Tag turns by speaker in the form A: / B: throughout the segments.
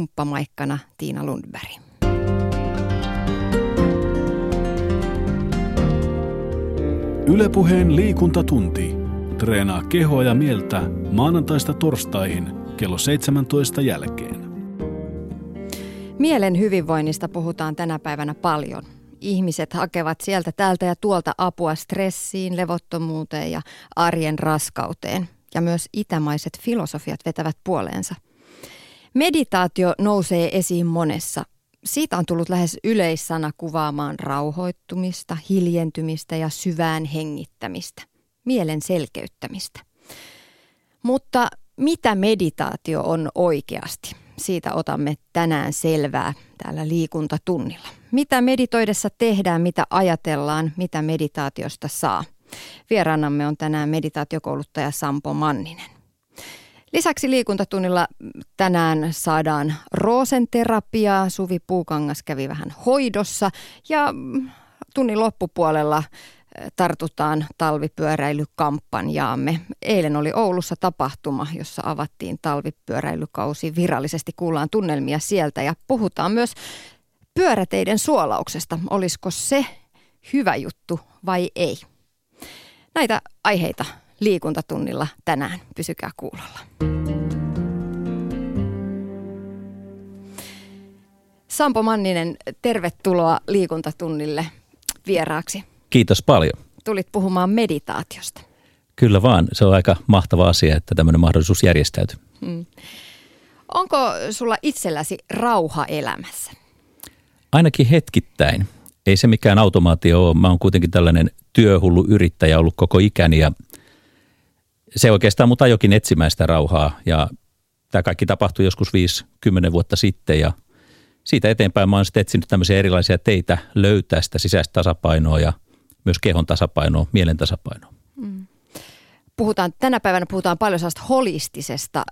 A: Pumppamaikkana Tiina Lundberg.
B: Ylepuheen liikuntatunti. Treenaa kehoa ja mieltä maanantaista torstaihin kello 17 jälkeen.
A: Mielen hyvinvoinnista puhutaan tänä päivänä paljon. Ihmiset hakevat sieltä täältä ja tuolta apua stressiin, levottomuuteen ja arjen raskauteen. Ja myös itämaiset filosofiat vetävät puoleensa. Meditaatio nousee esiin monessa. Siitä on tullut lähes yleissana kuvaamaan rauhoittumista, hiljentymistä ja syvään hengittämistä, mielen selkeyttämistä. Mutta mitä meditaatio on oikeasti? Siitä otamme tänään selvää täällä liikuntatunnilla. Mitä meditoidessa tehdään, mitä ajatellaan, mitä meditaatiosta saa. Vieraanamme on tänään meditaatiokouluttaja Sampo Manninen. Lisäksi liikuntatunnilla tänään saadaan roosenterapiaa. Suvi Puukangas kävi vähän hoidossa ja tunnin loppupuolella tartutaan talvipyöräilykampanjaamme. Eilen oli Oulussa tapahtuma, jossa avattiin talvipyöräilykausi virallisesti. Kuullaan tunnelmia sieltä ja puhutaan myös pyöräteiden suolauksesta. Olisiko se hyvä juttu vai ei? Näitä aiheita liikuntatunnilla tänään. Pysykää kuulolla. Sampo Manninen, tervetuloa liikuntatunnille vieraaksi.
C: Kiitos paljon.
A: Tulit puhumaan meditaatiosta.
C: Kyllä vaan, se on aika mahtava asia, että tämmöinen mahdollisuus järjestäytyy. Hmm.
A: Onko sulla itselläsi rauha elämässä?
C: Ainakin hetkittäin. Ei se mikään automaatio ole. Mä oon kuitenkin tällainen työhullu yrittäjä ollut koko ikäni ja se oikeastaan mut ajokin etsimään sitä rauhaa ja tämä kaikki tapahtui joskus 5-10 vuotta sitten ja siitä eteenpäin mä oon sitten etsinyt tämmöisiä erilaisia teitä löytää sitä sisäistä tasapainoa ja myös kehon tasapainoa, mielen tasapainoa. Mm.
A: Puhutaan, tänä päivänä puhutaan paljon sellaista holistisesta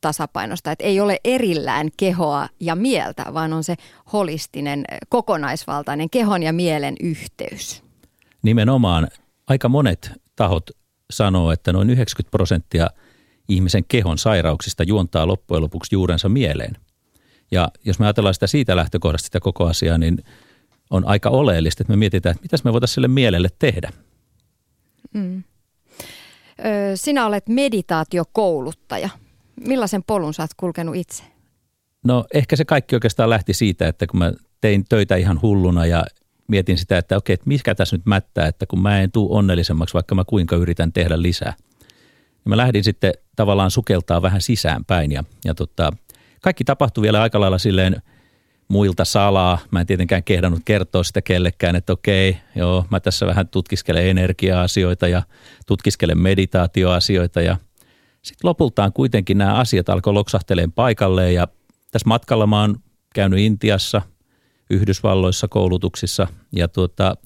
A: tasapainosta, että ei ole erillään kehoa ja mieltä, vaan on se holistinen, kokonaisvaltainen kehon ja mielen yhteys.
C: Nimenomaan aika monet tahot sanoo, että noin 90 prosenttia ihmisen kehon sairauksista juontaa loppujen lopuksi juurensa mieleen. Ja jos me ajatellaan sitä siitä lähtökohdasta sitä koko asiaa, niin on aika oleellista, että me mietitään, että mitä me voitaisiin sille mielelle tehdä. Mm.
A: sinä olet meditaatiokouluttaja. Millaisen polun sä oot kulkenut itse?
C: No ehkä se kaikki oikeastaan lähti siitä, että kun mä tein töitä ihan hulluna ja mietin sitä, että okei, että mikä tässä nyt mättää, että kun mä en tule onnellisemmaksi, vaikka mä kuinka yritän tehdä lisää. Ja mä lähdin sitten tavallaan sukeltaa vähän sisäänpäin ja, ja tota, kaikki tapahtui vielä aika lailla silleen muilta salaa. Mä en tietenkään kehdannut kertoa sitä kellekään, että okei, joo, mä tässä vähän tutkiskelen energia-asioita ja tutkiskelen meditaatioasioita ja sitten lopultaan kuitenkin nämä asiat alkoi loksahteleen paikalleen ja tässä matkalla mä oon käynyt Intiassa – Yhdysvalloissa koulutuksissa ja tuota,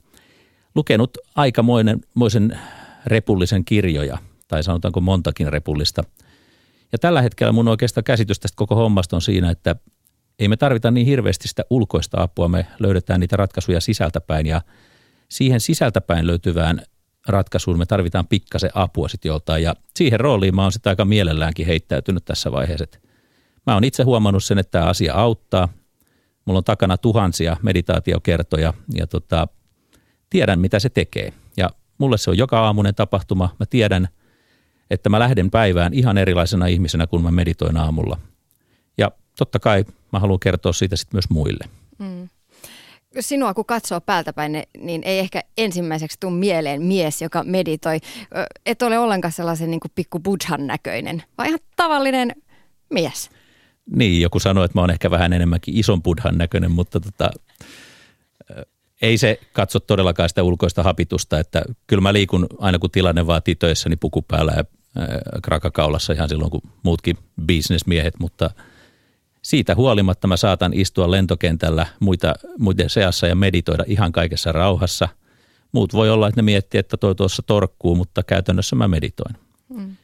C: lukenut aikamoisen repullisen kirjoja, tai sanotaanko montakin repullista. Ja tällä hetkellä mun oikeastaan käsitys tästä koko hommasta on siinä, että ei me tarvita niin hirveästi sitä ulkoista apua, me löydetään niitä ratkaisuja sisältäpäin ja siihen sisältäpäin löytyvään ratkaisuun me tarvitaan pikkasen apua sitten joltain ja siihen rooliin mä oon sitten aika mielelläänkin heittäytynyt tässä vaiheessa. Mä oon itse huomannut sen, että tämä asia auttaa Mulla on takana tuhansia meditaatiokertoja ja tota, tiedän, mitä se tekee. Ja mulle se on joka aamunen tapahtuma. Mä tiedän, että mä lähden päivään ihan erilaisena ihmisenä, kun mä meditoin aamulla. Ja totta kai mä haluan kertoa siitä sitten myös muille. Mm.
A: Sinua kun katsoo päältäpäin, niin ei ehkä ensimmäiseksi tule mieleen mies, joka meditoi. Et ole ollenkaan sellaisen niin kuin pikku budhan näköinen, vaan ihan tavallinen mies.
C: Niin, joku sanoi, että mä oon ehkä vähän enemmänkin ison buddhan näköinen, mutta tota, ei se katso todellakaan sitä ulkoista hapitusta, että kyllä mä liikun aina kun tilanne vaatii töissäni puku päällä ja krakakaulassa ihan silloin kuin muutkin bisnesmiehet, mutta siitä huolimatta mä saatan istua lentokentällä muita, muiden seassa ja meditoida ihan kaikessa rauhassa. Muut voi olla, että ne miettii, että toi tuossa torkkuu, mutta käytännössä mä meditoin. Hmm.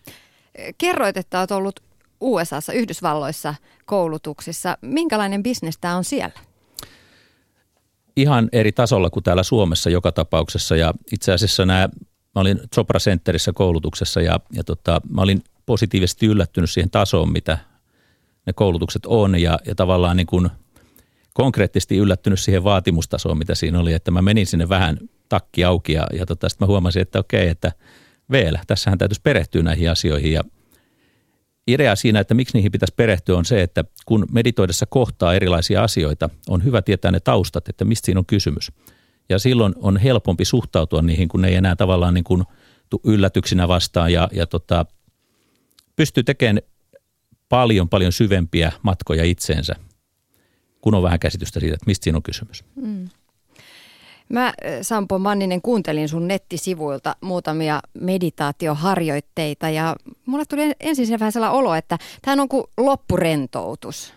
A: Kerroit, että olet ollut USAssa, Yhdysvalloissa koulutuksissa. Minkälainen bisnes tämä on siellä?
C: Ihan eri tasolla kuin täällä Suomessa joka tapauksessa ja itse asiassa nämä, mä olin Sopra Centerissä koulutuksessa ja, ja tota, mä olin positiivisesti yllättynyt siihen tasoon, mitä ne koulutukset on ja, ja tavallaan niin kuin konkreettisesti yllättynyt siihen vaatimustasoon, mitä siinä oli, että mä menin sinne vähän takki auki ja, ja tota, sitten mä huomasin, että okei, että vielä, tässähän täytyisi perehtyä näihin asioihin ja idea siinä, että miksi niihin pitäisi perehtyä on se, että kun meditoidessa kohtaa erilaisia asioita, on hyvä tietää ne taustat, että mistä siinä on kysymys. Ja silloin on helpompi suhtautua niihin, kun ne ei enää tavallaan niin kuin yllätyksinä vastaan ja, ja tota, pystyy tekemään paljon, paljon syvempiä matkoja itseensä, kun on vähän käsitystä siitä, että mistä siinä on kysymys. Mm.
A: Mä, Sampo Manninen, kuuntelin sun nettisivuilta muutamia meditaatioharjoitteita ja mulle tuli ensin vähän sellainen olo, että tämä on kuin loppurentoutus.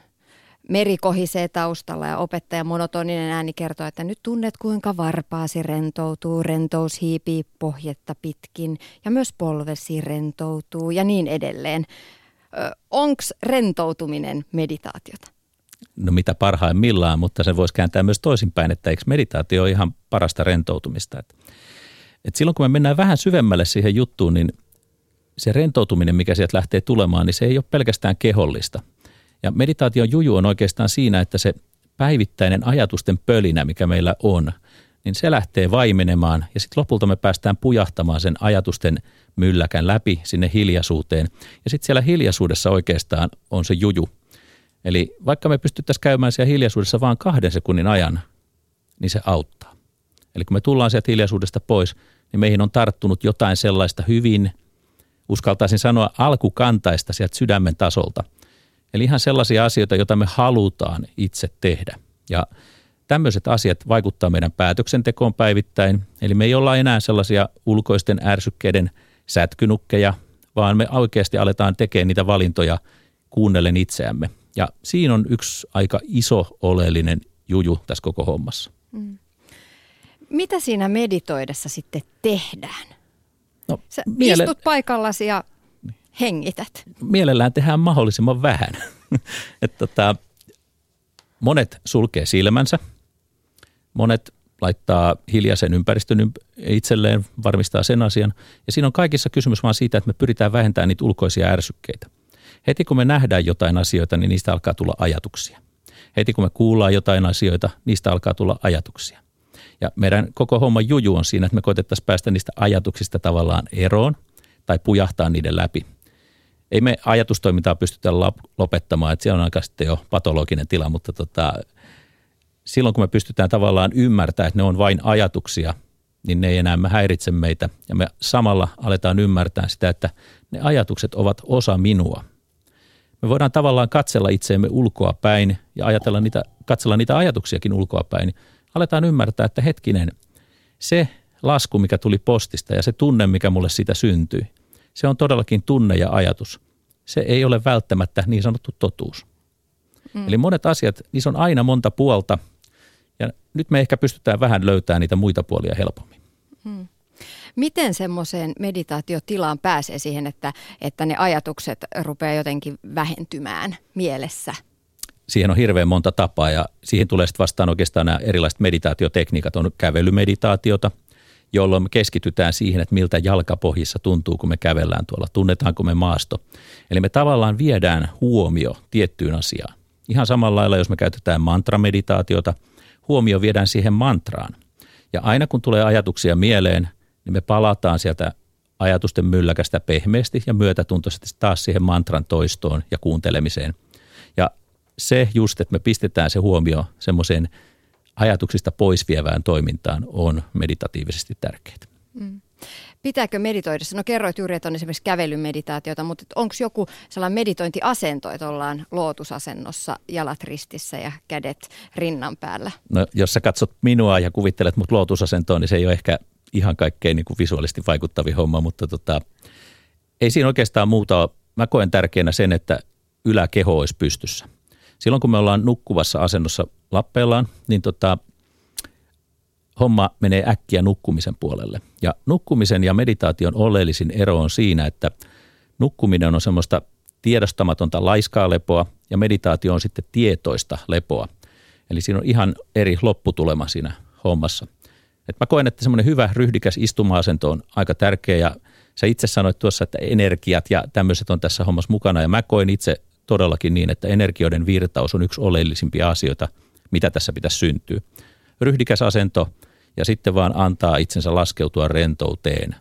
A: Meri kohisee taustalla ja opettaja monotoninen ääni kertoo, että nyt tunnet kuinka varpaasi rentoutuu, rentous hiipii pohjetta pitkin ja myös polvesi rentoutuu ja niin edelleen. Onko rentoutuminen meditaatiota?
C: No mitä parhaimmillaan, mutta se voisi kääntää myös toisinpäin, että eikö meditaatio ole ihan parasta rentoutumista. Et, et silloin kun me mennään vähän syvemmälle siihen juttuun, niin se rentoutuminen, mikä sieltä lähtee tulemaan, niin se ei ole pelkästään kehollista. Ja meditaation juju on oikeastaan siinä, että se päivittäinen ajatusten pölinä, mikä meillä on, niin se lähtee vaimenemaan ja sitten lopulta me päästään pujahtamaan sen ajatusten mylläkän läpi sinne hiljaisuuteen. Ja sitten siellä hiljaisuudessa oikeastaan on se juju, Eli vaikka me pystyttäisiin käymään siellä hiljaisuudessa vain kahden sekunnin ajan, niin se auttaa. Eli kun me tullaan sieltä hiljaisuudesta pois, niin meihin on tarttunut jotain sellaista hyvin, uskaltaisin sanoa, alkukantaista sieltä sydämen tasolta. Eli ihan sellaisia asioita, joita me halutaan itse tehdä. Ja tämmöiset asiat vaikuttaa meidän päätöksentekoon päivittäin. Eli me ei olla enää sellaisia ulkoisten ärsykkeiden sätkynukkeja, vaan me oikeasti aletaan tekemään niitä valintoja kuunnellen itseämme. Ja siinä on yksi aika iso oleellinen juju tässä koko hommassa. Mm.
A: Mitä siinä meditoidessa sitten tehdään? No, Sä miele- istut paikallasi ja hengität.
C: Mielellään tehdään mahdollisimman vähän. Et tota, monet sulkee silmänsä, monet laittaa hiljaisen ympäristön itselleen, varmistaa sen asian. Ja siinä on kaikissa kysymys vaan siitä, että me pyritään vähentämään niitä ulkoisia ärsykkeitä. Heti kun me nähdään jotain asioita, niin niistä alkaa tulla ajatuksia. Heti kun me kuullaan jotain asioita, niistä alkaa tulla ajatuksia. Ja meidän koko homma juju on siinä, että me koitettaisiin päästä niistä ajatuksista tavallaan eroon tai pujahtaa niiden läpi. Ei me ajatustoimintaa pystytä lopettamaan, että siellä on aika sitten jo patologinen tila, mutta tota, silloin kun me pystytään tavallaan ymmärtämään, että ne on vain ajatuksia, niin ne ei enää häiritse meitä. Ja me samalla aletaan ymmärtää sitä, että ne ajatukset ovat osa minua. Me voidaan tavallaan katsella itseemme ulkoa päin ja ajatella niitä, katsella niitä ajatuksiakin ulkoa päin. Aletaan ymmärtää, että hetkinen, se lasku, mikä tuli postista ja se tunne, mikä mulle siitä syntyi, se on todellakin tunne ja ajatus. Se ei ole välttämättä niin sanottu totuus. Mm. Eli monet asiat, niissä on aina monta puolta ja nyt me ehkä pystytään vähän löytämään niitä muita puolia helpommin. Mm.
A: Miten semmoiseen meditaatiotilaan pääsee siihen, että, että ne ajatukset rupeaa jotenkin vähentymään mielessä?
C: Siihen on hirveän monta tapaa ja siihen tulee sitten vastaan oikeastaan nämä erilaiset meditaatiotekniikat. On kävelymeditaatiota, jolloin me keskitytään siihen, että miltä jalkapohjissa tuntuu, kun me kävellään tuolla, tunnetaanko me maasto. Eli me tavallaan viedään huomio tiettyyn asiaan. Ihan samalla lailla, jos me käytetään mantrameditaatiota, huomio viedään siihen mantraan. Ja aina kun tulee ajatuksia mieleen, niin me palataan sieltä ajatusten mylläkästä pehmeästi ja myötätuntoisesti taas siihen mantran toistoon ja kuuntelemiseen. Ja se just, että me pistetään se huomio semmoiseen ajatuksista pois vievään toimintaan on meditatiivisesti tärkeää. Mm.
A: Pitääkö meditoidessa? No kerroit juuri, että on esimerkiksi kävelymeditaatiota, mutta onko joku sellainen meditointiasento, että ollaan lootusasennossa, jalat ristissä ja kädet rinnan päällä?
C: No jos sä katsot minua ja kuvittelet mut lootusasentoon, niin se ei ole ehkä ihan kaikkein niin kuin visuaalisesti vaikuttavin homma, mutta tota, ei siinä oikeastaan muuta. Mä koen tärkeänä sen, että yläkeho olisi pystyssä. Silloin kun me ollaan nukkuvassa asennossa lappeellaan, niin tota, homma menee äkkiä nukkumisen puolelle. Ja nukkumisen ja meditaation oleellisin ero on siinä, että nukkuminen on semmoista tiedostamatonta laiskaa lepoa ja meditaatio on sitten tietoista lepoa. Eli siinä on ihan eri lopputulema siinä hommassa – et mä koen, että semmoinen hyvä ryhdikäs istuma-asento on aika tärkeä ja sä itse sanoit tuossa, että energiat ja tämmöiset on tässä hommassa mukana ja mä koen itse todellakin niin, että energioiden virtaus on yksi oleellisimpia asioita, mitä tässä pitäisi syntyä. Ryhdikäs asento ja sitten vaan antaa itsensä laskeutua rentouteen,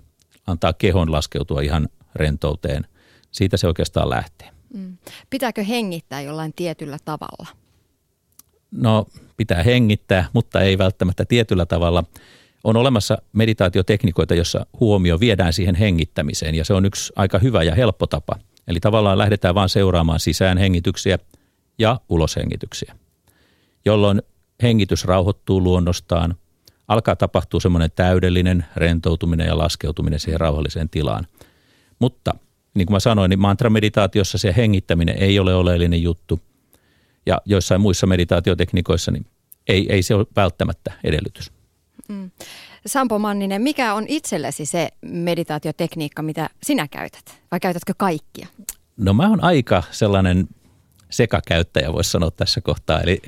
C: antaa kehon laskeutua ihan rentouteen. Siitä se oikeastaan lähtee. Mm.
A: Pitääkö hengittää jollain tietyllä tavalla?
C: No pitää hengittää, mutta ei välttämättä tietyllä tavalla. On olemassa meditaatiotekniikoita, jossa huomio viedään siihen hengittämiseen ja se on yksi aika hyvä ja helppo tapa. Eli tavallaan lähdetään vaan seuraamaan sisään hengityksiä ja uloshengityksiä, jolloin hengitys rauhoittuu luonnostaan, alkaa tapahtua semmoinen täydellinen rentoutuminen ja laskeutuminen siihen rauhalliseen tilaan. Mutta niin kuin mä sanoin, niin mantrameditaatiossa se hengittäminen ei ole oleellinen juttu ja joissain muissa meditaatiotekniikoissa niin ei, ei se ole välttämättä edellytys. Mm.
A: Sampo Manninen, mikä on itsellesi se meditaatiotekniikka, mitä sinä käytät? Vai käytätkö kaikkia?
C: No mä oon aika sellainen sekakäyttäjä, voisi sanoa tässä kohtaa. Eli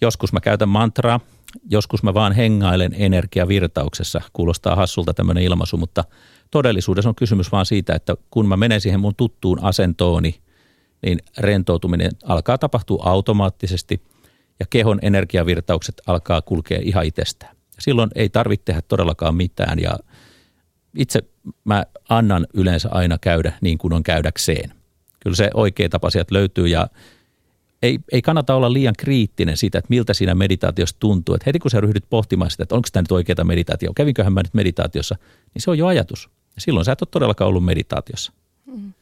C: joskus mä käytän mantraa, joskus mä vaan hengailen energiavirtauksessa. Kuulostaa hassulta tämmöinen ilmaisu, mutta todellisuudessa on kysymys vaan siitä, että kun mä menen siihen mun tuttuun asentooni, niin rentoutuminen alkaa tapahtua automaattisesti ja kehon energiavirtaukset alkaa kulkea ihan itsestään. Silloin ei tarvitse tehdä todellakaan mitään ja itse mä annan yleensä aina käydä niin kuin on käydäkseen. Kyllä se oikea tapa sieltä löytyy ja ei, ei kannata olla liian kriittinen siitä, että miltä siinä meditaatiossa tuntuu. Että heti kun sä ryhdyt pohtimaan sitä, että onko tämä nyt oikeaa meditaatio, kävinköhän mä nyt meditaatiossa, niin se on jo ajatus. Ja silloin sä et ole todellakaan ollut meditaatiossa. Mm.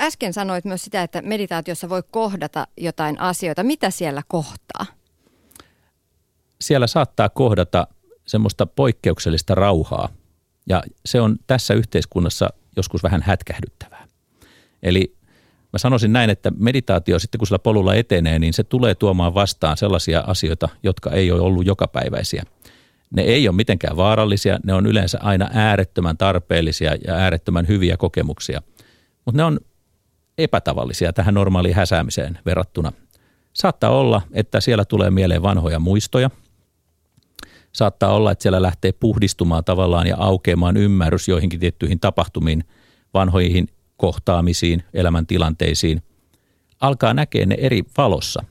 A: Äsken sanoit myös sitä, että meditaatiossa voi kohdata jotain asioita. Mitä siellä kohtaa?
C: Siellä saattaa kohdata semmoista poikkeuksellista rauhaa. Ja se on tässä yhteiskunnassa joskus vähän hätkähdyttävää. Eli mä sanoisin näin, että meditaatio sitten kun sillä polulla etenee, niin se tulee tuomaan vastaan sellaisia asioita, jotka ei ole ollut jokapäiväisiä. Ne ei ole mitenkään vaarallisia, ne on yleensä aina äärettömän tarpeellisia ja äärettömän hyviä kokemuksia. Mutta ne on epätavallisia tähän normaaliin häsäämiseen verrattuna. Saattaa olla, että siellä tulee mieleen vanhoja muistoja. Saattaa olla, että siellä lähtee puhdistumaan tavallaan ja aukeamaan ymmärrys joihinkin tiettyihin tapahtumiin, vanhoihin kohtaamisiin, elämäntilanteisiin. Alkaa näkeä ne eri valossa.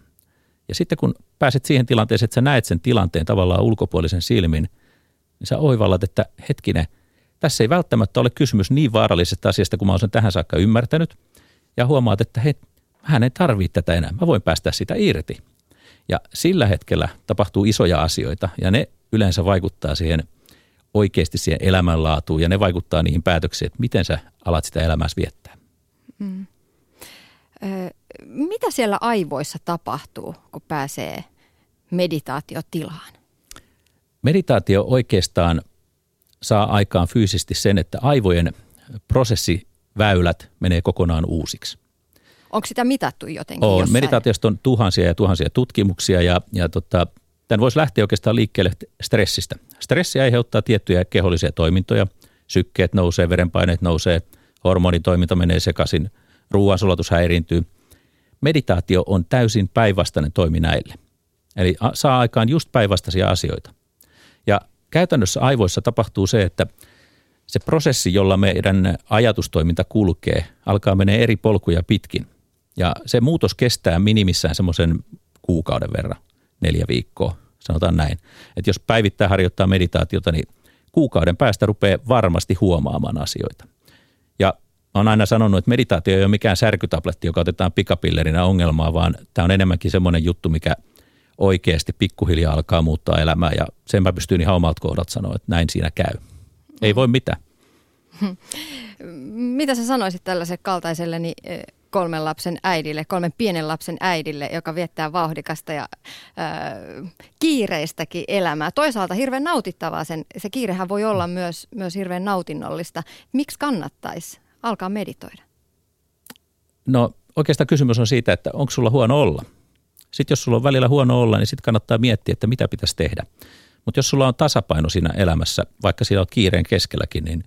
C: Ja sitten kun pääset siihen tilanteeseen, että sä näet sen tilanteen tavallaan ulkopuolisen silmin, niin sä oivallat, että hetkinen, tässä ei välttämättä ole kysymys niin vaarallisesta asiasta, kuin mä olen sen tähän saakka ymmärtänyt. Ja huomaat, että hei, hän ei tarvitse tätä enää, mä voin päästä sitä irti. Ja sillä hetkellä tapahtuu isoja asioita ja ne yleensä vaikuttaa siihen oikeasti siihen elämänlaatuun ja ne vaikuttaa niihin päätöksiin, että miten sä alat sitä elämääsi viettää. Mm.
A: Ö, mitä siellä aivoissa tapahtuu, kun pääsee meditaatiotilaan?
C: Meditaatio oikeastaan saa aikaan fyysisesti sen, että aivojen prosessiväylät menee kokonaan uusiksi.
A: Onko sitä mitattu jotenkin?
C: On. Jossain? Meditaatiosta on tuhansia ja tuhansia tutkimuksia ja, ja tota, tämän voisi lähteä oikeastaan liikkeelle stressistä. Stressi aiheuttaa tiettyjä kehollisia toimintoja. Sykkeet nousee, verenpaineet nousee, hormonitoiminta menee sekaisin, ruoansulatus häiriintyy. Meditaatio on täysin päinvastainen toimi näille. Eli saa aikaan just päinvastaisia asioita. Ja käytännössä aivoissa tapahtuu se, että se prosessi, jolla meidän ajatustoiminta kulkee, alkaa menee eri polkuja pitkin. Ja se muutos kestää minimissään semmoisen kuukauden verran, neljä viikkoa, sanotaan näin. Että jos päivittäin harjoittaa meditaatiota, niin kuukauden päästä rupeaa varmasti huomaamaan asioita. Ja olen aina sanonut, että meditaatio ei ole mikään särkytabletti, joka otetaan pikapillerinä ongelmaa, vaan tämä on enemmänkin semmoinen juttu, mikä oikeasti pikkuhiljaa alkaa muuttaa elämää. Ja sen mä pystyn ihan omalta kohdalta sanoa, että näin siinä käy. Ei voi mitään.
A: Mitä sä sanoisit tällaiselle kaltaiselle eh, kolmen lapsen äidille, kolmen pienen lapsen äidille, joka viettää vauhdikasta ja äh, kiireistäkin elämää. Toisaalta hirveän nautittavaa sen, se kiirehän voi olla myös, myös hirveän nautinnollista. Miksi kannattaisi alkaa meditoida?
C: No oikeastaan kysymys on siitä, että onko sulla huono olla. Sitten jos sulla on välillä huono olla, niin sitten kannattaa miettiä, että mitä pitäisi tehdä. Mutta jos sulla on tasapaino siinä elämässä, vaikka siellä on kiireen keskelläkin, niin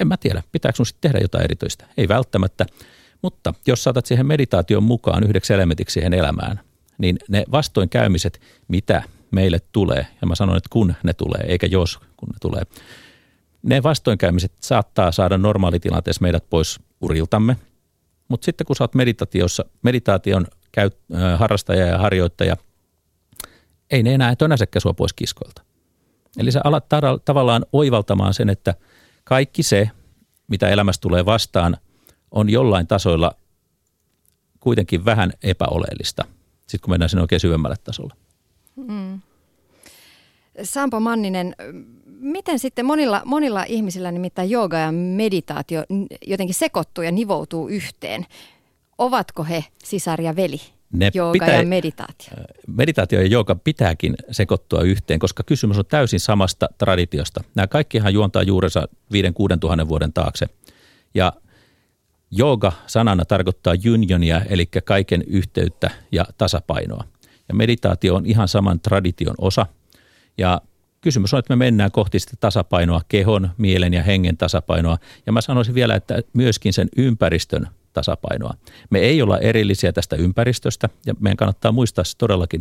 C: en mä tiedä, pitääkö sun sitten tehdä jotain erityistä. Ei välttämättä, mutta jos saatat siihen meditaation mukaan yhdeksi elementiksi siihen elämään, niin ne vastoinkäymiset, mitä meille tulee, ja mä sanon, että kun ne tulee, eikä jos kun ne tulee, ne vastoinkäymiset saattaa saada normaalitilanteessa meidät pois uriltamme, Mutta sitten kun sä oot meditaatiossa, meditaation käyt, äh, harrastaja ja harjoittaja, ei ne enää tönäsekään sua pois kiskoilta. Eli sä alat tar- tavallaan oivaltamaan sen, että kaikki se, mitä elämässä tulee vastaan, on jollain tasoilla kuitenkin vähän epäoleellista, sitten kun mennään sinne oikein syvemmälle tasolle. Mm.
A: Sampo Manninen, miten sitten monilla, monilla ihmisillä nimittäin jooga ja meditaatio jotenkin sekoittuu ja nivoutuu yhteen? Ovatko he sisar ja veli? Ne jooga pitää, ja meditaatio. Äh,
C: meditaatio ja jooga pitääkin sekoittua yhteen, koska kysymys on täysin samasta traditiosta. Nämä kaikkihan juontaa juurensa 5-6 tuhannen vuoden taakse. Ja jooga sanana tarkoittaa unionia, eli kaiken yhteyttä ja tasapainoa. Ja meditaatio on ihan saman tradition osa. Ja kysymys on, että me mennään kohti sitä tasapainoa, kehon, mielen ja hengen tasapainoa. Ja mä sanoisin vielä, että myöskin sen ympäristön tasapainoa. Me ei olla erillisiä tästä ympäristöstä ja meidän kannattaa muistaa se todellakin.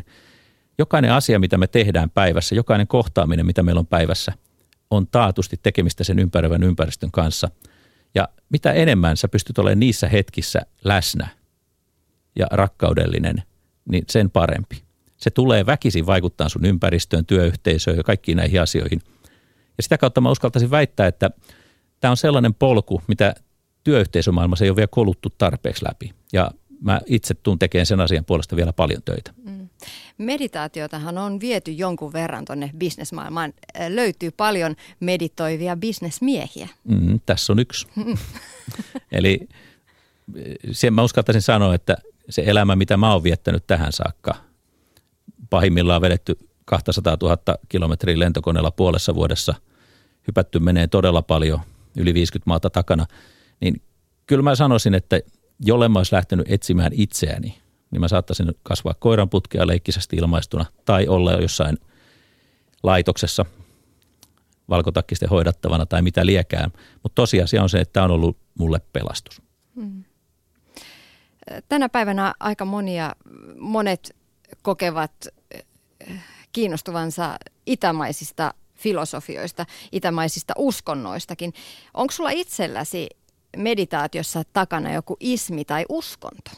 C: Jokainen asia, mitä me tehdään päivässä, jokainen kohtaaminen, mitä meillä on päivässä, on taatusti tekemistä sen ympäröivän ympäristön kanssa. Ja mitä enemmän sä pystyt olemaan niissä hetkissä läsnä ja rakkaudellinen, niin sen parempi. Se tulee väkisin vaikuttaa sun ympäristöön, työyhteisöön ja kaikkiin näihin asioihin. Ja sitä kautta mä uskaltaisin väittää, että tämä on sellainen polku, mitä työyhteisömaailmassa ei ole vielä koluttu tarpeeksi läpi. Ja mä itse tuun tekemään sen asian puolesta vielä paljon töitä. Mm.
A: Meditaatiotahan on viety jonkun verran tuonne bisnesmaailmaan. Löytyy paljon meditoivia bisnesmiehiä.
C: Mm, tässä on yksi. Eli sen mä uskaltaisin sanoa, että se elämä, mitä mä oon viettänyt tähän saakka, pahimmillaan vedetty 200 000 kilometriä lentokoneella puolessa vuodessa, hypätty menee todella paljon, yli 50 maata takana – niin kyllä mä sanoisin, että jolle mä olisi lähtenyt etsimään itseäni, niin mä saattaisin kasvaa koiranputkea leikkisesti ilmaistuna tai olla jossain laitoksessa valkotakkisten hoidattavana tai mitä liekään. Mutta tosiasia on se, että tämä on ollut mulle pelastus. Hmm.
A: Tänä päivänä aika monia, monet kokevat eh, kiinnostuvansa itämaisista filosofioista, itämaisista uskonnoistakin. Onko sulla itselläsi meditaatiossa takana joku ismi tai uskonto?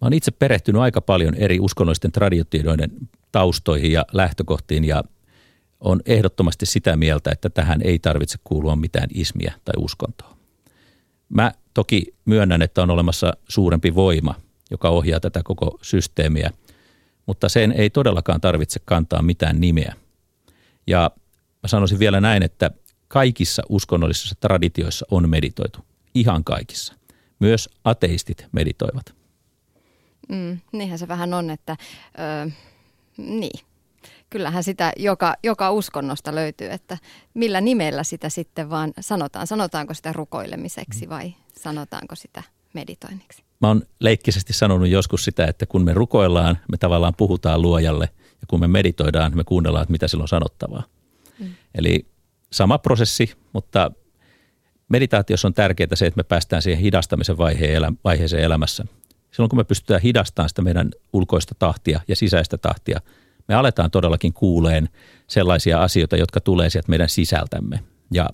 C: Mä oon itse perehtynyt aika paljon eri uskonnollisten traditioiden taustoihin ja lähtökohtiin ja on ehdottomasti sitä mieltä, että tähän ei tarvitse kuulua mitään ismiä tai uskontoa. Mä toki myönnän, että on olemassa suurempi voima, joka ohjaa tätä koko systeemiä, mutta sen ei todellakaan tarvitse kantaa mitään nimeä. Ja mä sanoisin vielä näin, että kaikissa uskonnollisissa traditioissa on meditoitu. Ihan kaikissa. Myös ateistit meditoivat.
A: Mm, niinhän se vähän on, että ö, niin. Kyllähän sitä joka, joka uskonnosta löytyy, että millä nimellä sitä sitten vaan sanotaan. Sanotaanko sitä rukoilemiseksi vai sanotaanko sitä meditoinniksi?
C: Mä oon leikkisesti sanonut joskus sitä, että kun me rukoillaan, me tavallaan puhutaan luojalle ja kun me meditoidaan, me kuunnellaan, että mitä sillä on sanottavaa. Mm. Eli sama prosessi, mutta meditaatiossa on tärkeää se, että me päästään siihen hidastamisen vaiheeseen elämässä. Silloin kun me pystytään hidastamaan sitä meidän ulkoista tahtia ja sisäistä tahtia, me aletaan todellakin kuuleen sellaisia asioita, jotka tulee sieltä meidän sisältämme. Ja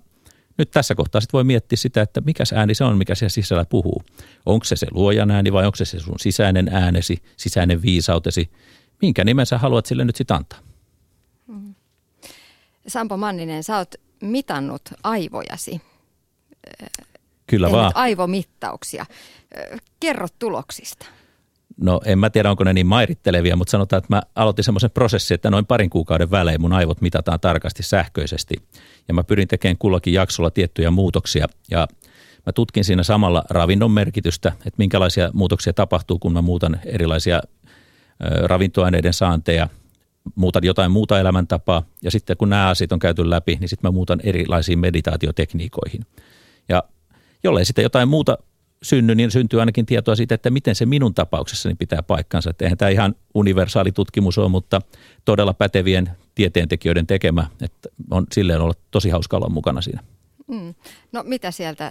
C: nyt tässä kohtaa sitten voi miettiä sitä, että mikä ääni se on, mikä siellä sisällä puhuu. Onko se se luojan ääni vai onko se se sun sisäinen äänesi, sisäinen viisautesi. Minkä nimen sä haluat sille nyt sitten antaa? Mm.
A: Sampo Manninen, sä oot mitannut aivojasi.
C: Kyllä vaan.
A: aivomittauksia. Kerro tuloksista.
C: No en mä tiedä, onko ne niin mairittelevia, mutta sanotaan, että mä aloitin semmoisen prosessin, että noin parin kuukauden välein mun aivot mitataan tarkasti sähköisesti. Ja mä pyrin tekemään kullakin jaksolla tiettyjä muutoksia. Ja mä tutkin siinä samalla ravinnon merkitystä, että minkälaisia muutoksia tapahtuu, kun mä muutan erilaisia ravintoaineiden saanteja, muutan jotain muuta elämäntapaa ja sitten kun nämä asiat on käyty läpi, niin sitten mä muutan erilaisiin meditaatiotekniikoihin. Ja jollei sitten jotain muuta synny, niin syntyy ainakin tietoa siitä, että miten se minun tapauksessani pitää paikkansa. Että eihän tämä ihan universaali tutkimus ole, mutta todella pätevien tieteentekijöiden tekemä, että on silleen olla tosi hauska olla mukana siinä. Mm.
A: No mitä sieltä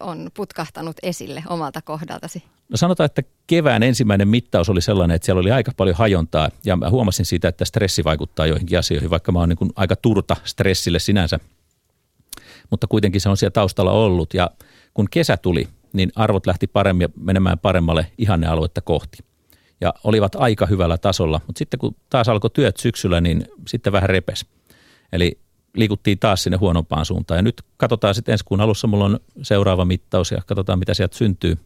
A: on putkahtanut esille omalta kohdaltasi?
C: No sanotaan, että kevään ensimmäinen mittaus oli sellainen, että siellä oli aika paljon hajontaa ja mä huomasin siitä, että stressi vaikuttaa joihinkin asioihin, vaikka mä oon niin aika turta stressille sinänsä. Mutta kuitenkin se on siellä taustalla ollut ja kun kesä tuli niin arvot lähti paremmin, menemään paremmalle ihannealuetta kohti. Ja olivat aika hyvällä tasolla, mutta sitten kun taas alkoi työt syksyllä, niin sitten vähän repes. Eli liikuttiin taas sinne huonompaan suuntaan. Ja nyt katsotaan sitten ensi kuun alussa, mulla on seuraava mittaus ja katsotaan mitä sieltä syntyy.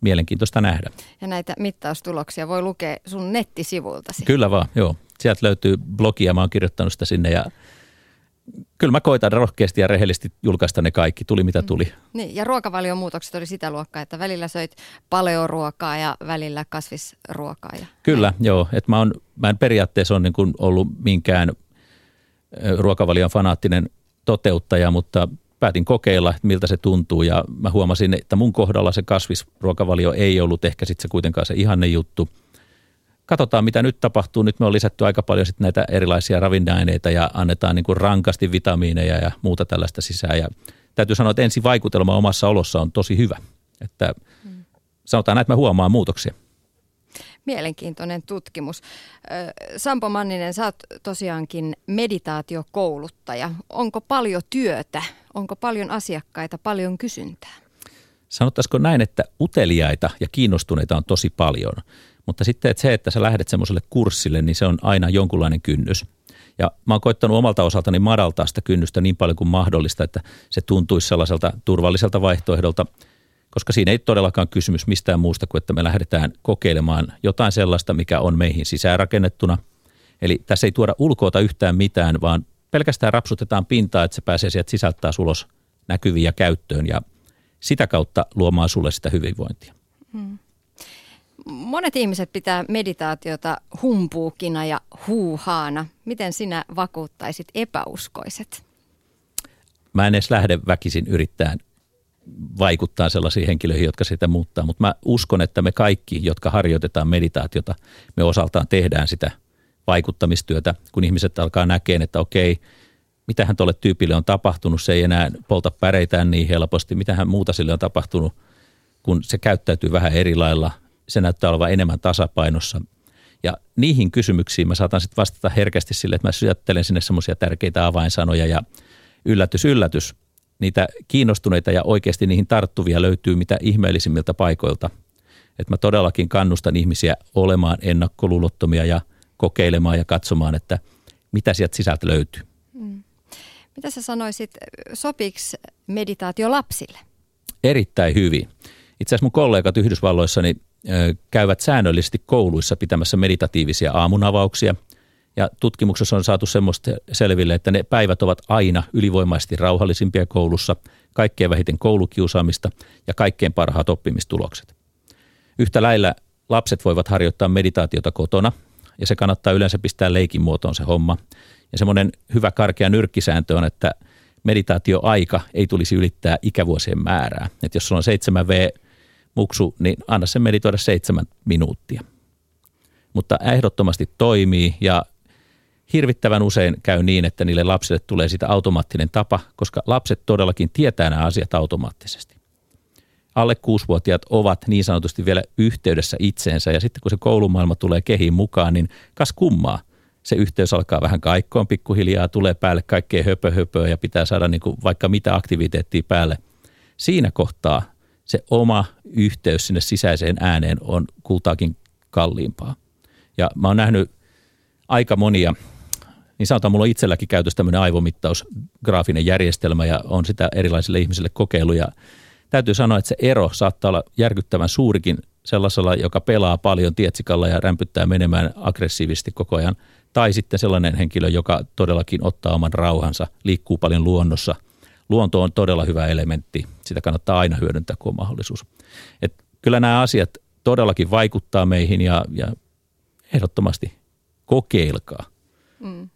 C: Mielenkiintoista nähdä.
A: Ja näitä mittaustuloksia voi lukea sun nettisivuiltasi.
C: Kyllä vaan, joo. Sieltä löytyy blogia, mä oon kirjoittanut sitä sinne ja kyllä mä koitan rohkeasti ja rehellisesti julkaista ne kaikki, tuli mitä mm. tuli. Mm.
A: Niin, ja ruokavalion muutokset oli sitä luokkaa, että välillä söit paleoruokaa ja välillä kasvisruokaa. Ja
C: kyllä, näin. joo. Että mä, on, mä en periaatteessa ole niin kuin ollut minkään ruokavalion fanaattinen toteuttaja, mutta päätin kokeilla, että miltä se tuntuu ja mä huomasin, että mun kohdalla se kasvisruokavalio ei ollut ehkä sitten se kuitenkaan se ihanne juttu – katsotaan mitä nyt tapahtuu. Nyt me on lisätty aika paljon sit näitä erilaisia ravinneaineita ja annetaan niin kuin rankasti vitamiineja ja muuta tällaista sisään. Ja täytyy sanoa, että ensi vaikutelma omassa olossa on tosi hyvä. Että sanotaan näin, että mä huomaan muutoksia.
A: Mielenkiintoinen tutkimus. Sampo Manninen, sä oot tosiaankin meditaatiokouluttaja. Onko paljon työtä? Onko paljon asiakkaita, paljon kysyntää?
C: Sanottaisiko näin, että uteliaita ja kiinnostuneita on tosi paljon – mutta sitten että se, että sä lähdet semmoiselle kurssille, niin se on aina jonkunlainen kynnys. Ja mä oon koittanut omalta osaltani madaltaa sitä kynnystä niin paljon kuin mahdollista, että se tuntuisi sellaiselta turvalliselta vaihtoehdolta, koska siinä ei todellakaan kysymys mistään muusta kuin, että me lähdetään kokeilemaan jotain sellaista, mikä on meihin sisäänrakennettuna. Eli tässä ei tuoda ulkoota yhtään mitään, vaan pelkästään rapsutetaan pintaa, että se pääsee sieltä sisältää ulos näkyviä käyttöön ja sitä kautta luomaan sulle sitä hyvinvointia. Hmm
A: monet ihmiset pitää meditaatiota humpuukina ja huuhaana. Miten sinä vakuuttaisit epäuskoiset?
C: Mä en edes lähde väkisin yrittämään vaikuttaa sellaisiin henkilöihin, jotka sitä muuttaa, mutta mä uskon, että me kaikki, jotka harjoitetaan meditaatiota, me osaltaan tehdään sitä vaikuttamistyötä, kun ihmiset alkaa näkemään, että okei, mitähän tuolle tyypille on tapahtunut, se ei enää polta päreitään niin helposti, mitähän muuta sille on tapahtunut, kun se käyttäytyy vähän eri lailla, se näyttää olevan enemmän tasapainossa. Ja niihin kysymyksiin mä saatan sitten vastata herkästi sille, että mä syöttelen sinne semmoisia tärkeitä avainsanoja ja yllätys, yllätys. Niitä kiinnostuneita ja oikeasti niihin tarttuvia löytyy mitä ihmeellisimmiltä paikoilta. Että mä todellakin kannustan ihmisiä olemaan ennakkoluulottomia ja kokeilemaan ja katsomaan, että mitä sieltä sisältä löytyy. Mm.
A: Mitä sä sanoisit, sopiiko meditaatio lapsille?
C: Erittäin hyvin. Itse asiassa mun kollegat Yhdysvalloissa niin käyvät säännöllisesti kouluissa pitämässä meditatiivisia aamunavauksia. Ja tutkimuksessa on saatu semmoista selville, että ne päivät ovat aina ylivoimaisesti rauhallisimpia koulussa, kaikkein vähiten koulukiusaamista ja kaikkein parhaat oppimistulokset. Yhtä lailla lapset voivat harjoittaa meditaatiota kotona ja se kannattaa yleensä pistää leikin muotoon se homma. Ja semmoinen hyvä karkea nyrkkisääntö on, että meditaatioaika ei tulisi ylittää ikävuosien määrää. Että jos sulla on 7V muksu, niin anna sen meditoida seitsemän minuuttia. Mutta ehdottomasti toimii ja hirvittävän usein käy niin, että niille lapsille tulee sitä automaattinen tapa, koska lapset todellakin tietää nämä asiat automaattisesti. Alle kuusivuotiaat ovat niin sanotusti vielä yhteydessä itseensä ja sitten kun se koulumaailma tulee kehiin mukaan, niin kas kummaa. Se yhteys alkaa vähän kaikkoon pikkuhiljaa, tulee päälle kaikkea höpö, höpöä ja pitää saada niin kuin vaikka mitä aktiviteettia päälle. Siinä kohtaa se oma yhteys sinne sisäiseen ääneen on kultaakin kalliimpaa. Ja mä oon nähnyt aika monia, niin sanotaan, mulla on itselläkin käytössä tämmöinen aivomittaus, graafinen järjestelmä ja on sitä erilaisille ihmisille kokeilu ja täytyy sanoa, että se ero saattaa olla järkyttävän suurikin sellaisella, joka pelaa paljon tietsikalla ja rämpyttää menemään aggressiivisesti koko ajan, tai sitten sellainen henkilö, joka todellakin ottaa oman rauhansa, liikkuu paljon luonnossa – luonto on todella hyvä elementti. Sitä kannattaa aina hyödyntää, kun on mahdollisuus. Et kyllä nämä asiat todellakin vaikuttaa meihin ja, ja ehdottomasti kokeilkaa. Mm.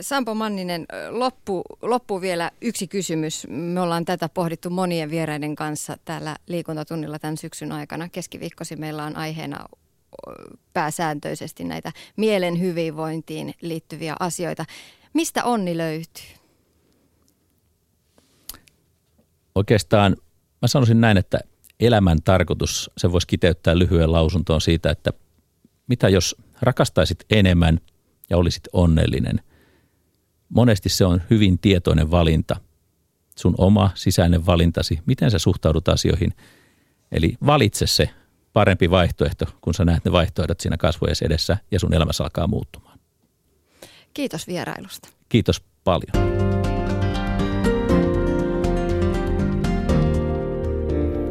A: Sampo Manninen, loppu, loppu vielä yksi kysymys. Me ollaan tätä pohdittu monien vieraiden kanssa täällä liikuntatunnilla tämän syksyn aikana. Keskiviikkosi meillä on aiheena pääsääntöisesti näitä mielen hyvinvointiin liittyviä asioita. Mistä onni löytyy?
C: Oikeastaan mä sanoisin näin, että elämän tarkoitus, se voisi kiteyttää lyhyen lausuntoon siitä, että mitä jos rakastaisit enemmän ja olisit onnellinen. Monesti se on hyvin tietoinen valinta. sun oma sisäinen valintasi, miten sä suhtaudut asioihin. Eli valitse se parempi vaihtoehto, kun sä näet ne vaihtoehdot siinä kasvojen edessä ja sun elämässä alkaa muuttumaan.
A: Kiitos vierailusta.
C: Kiitos paljon.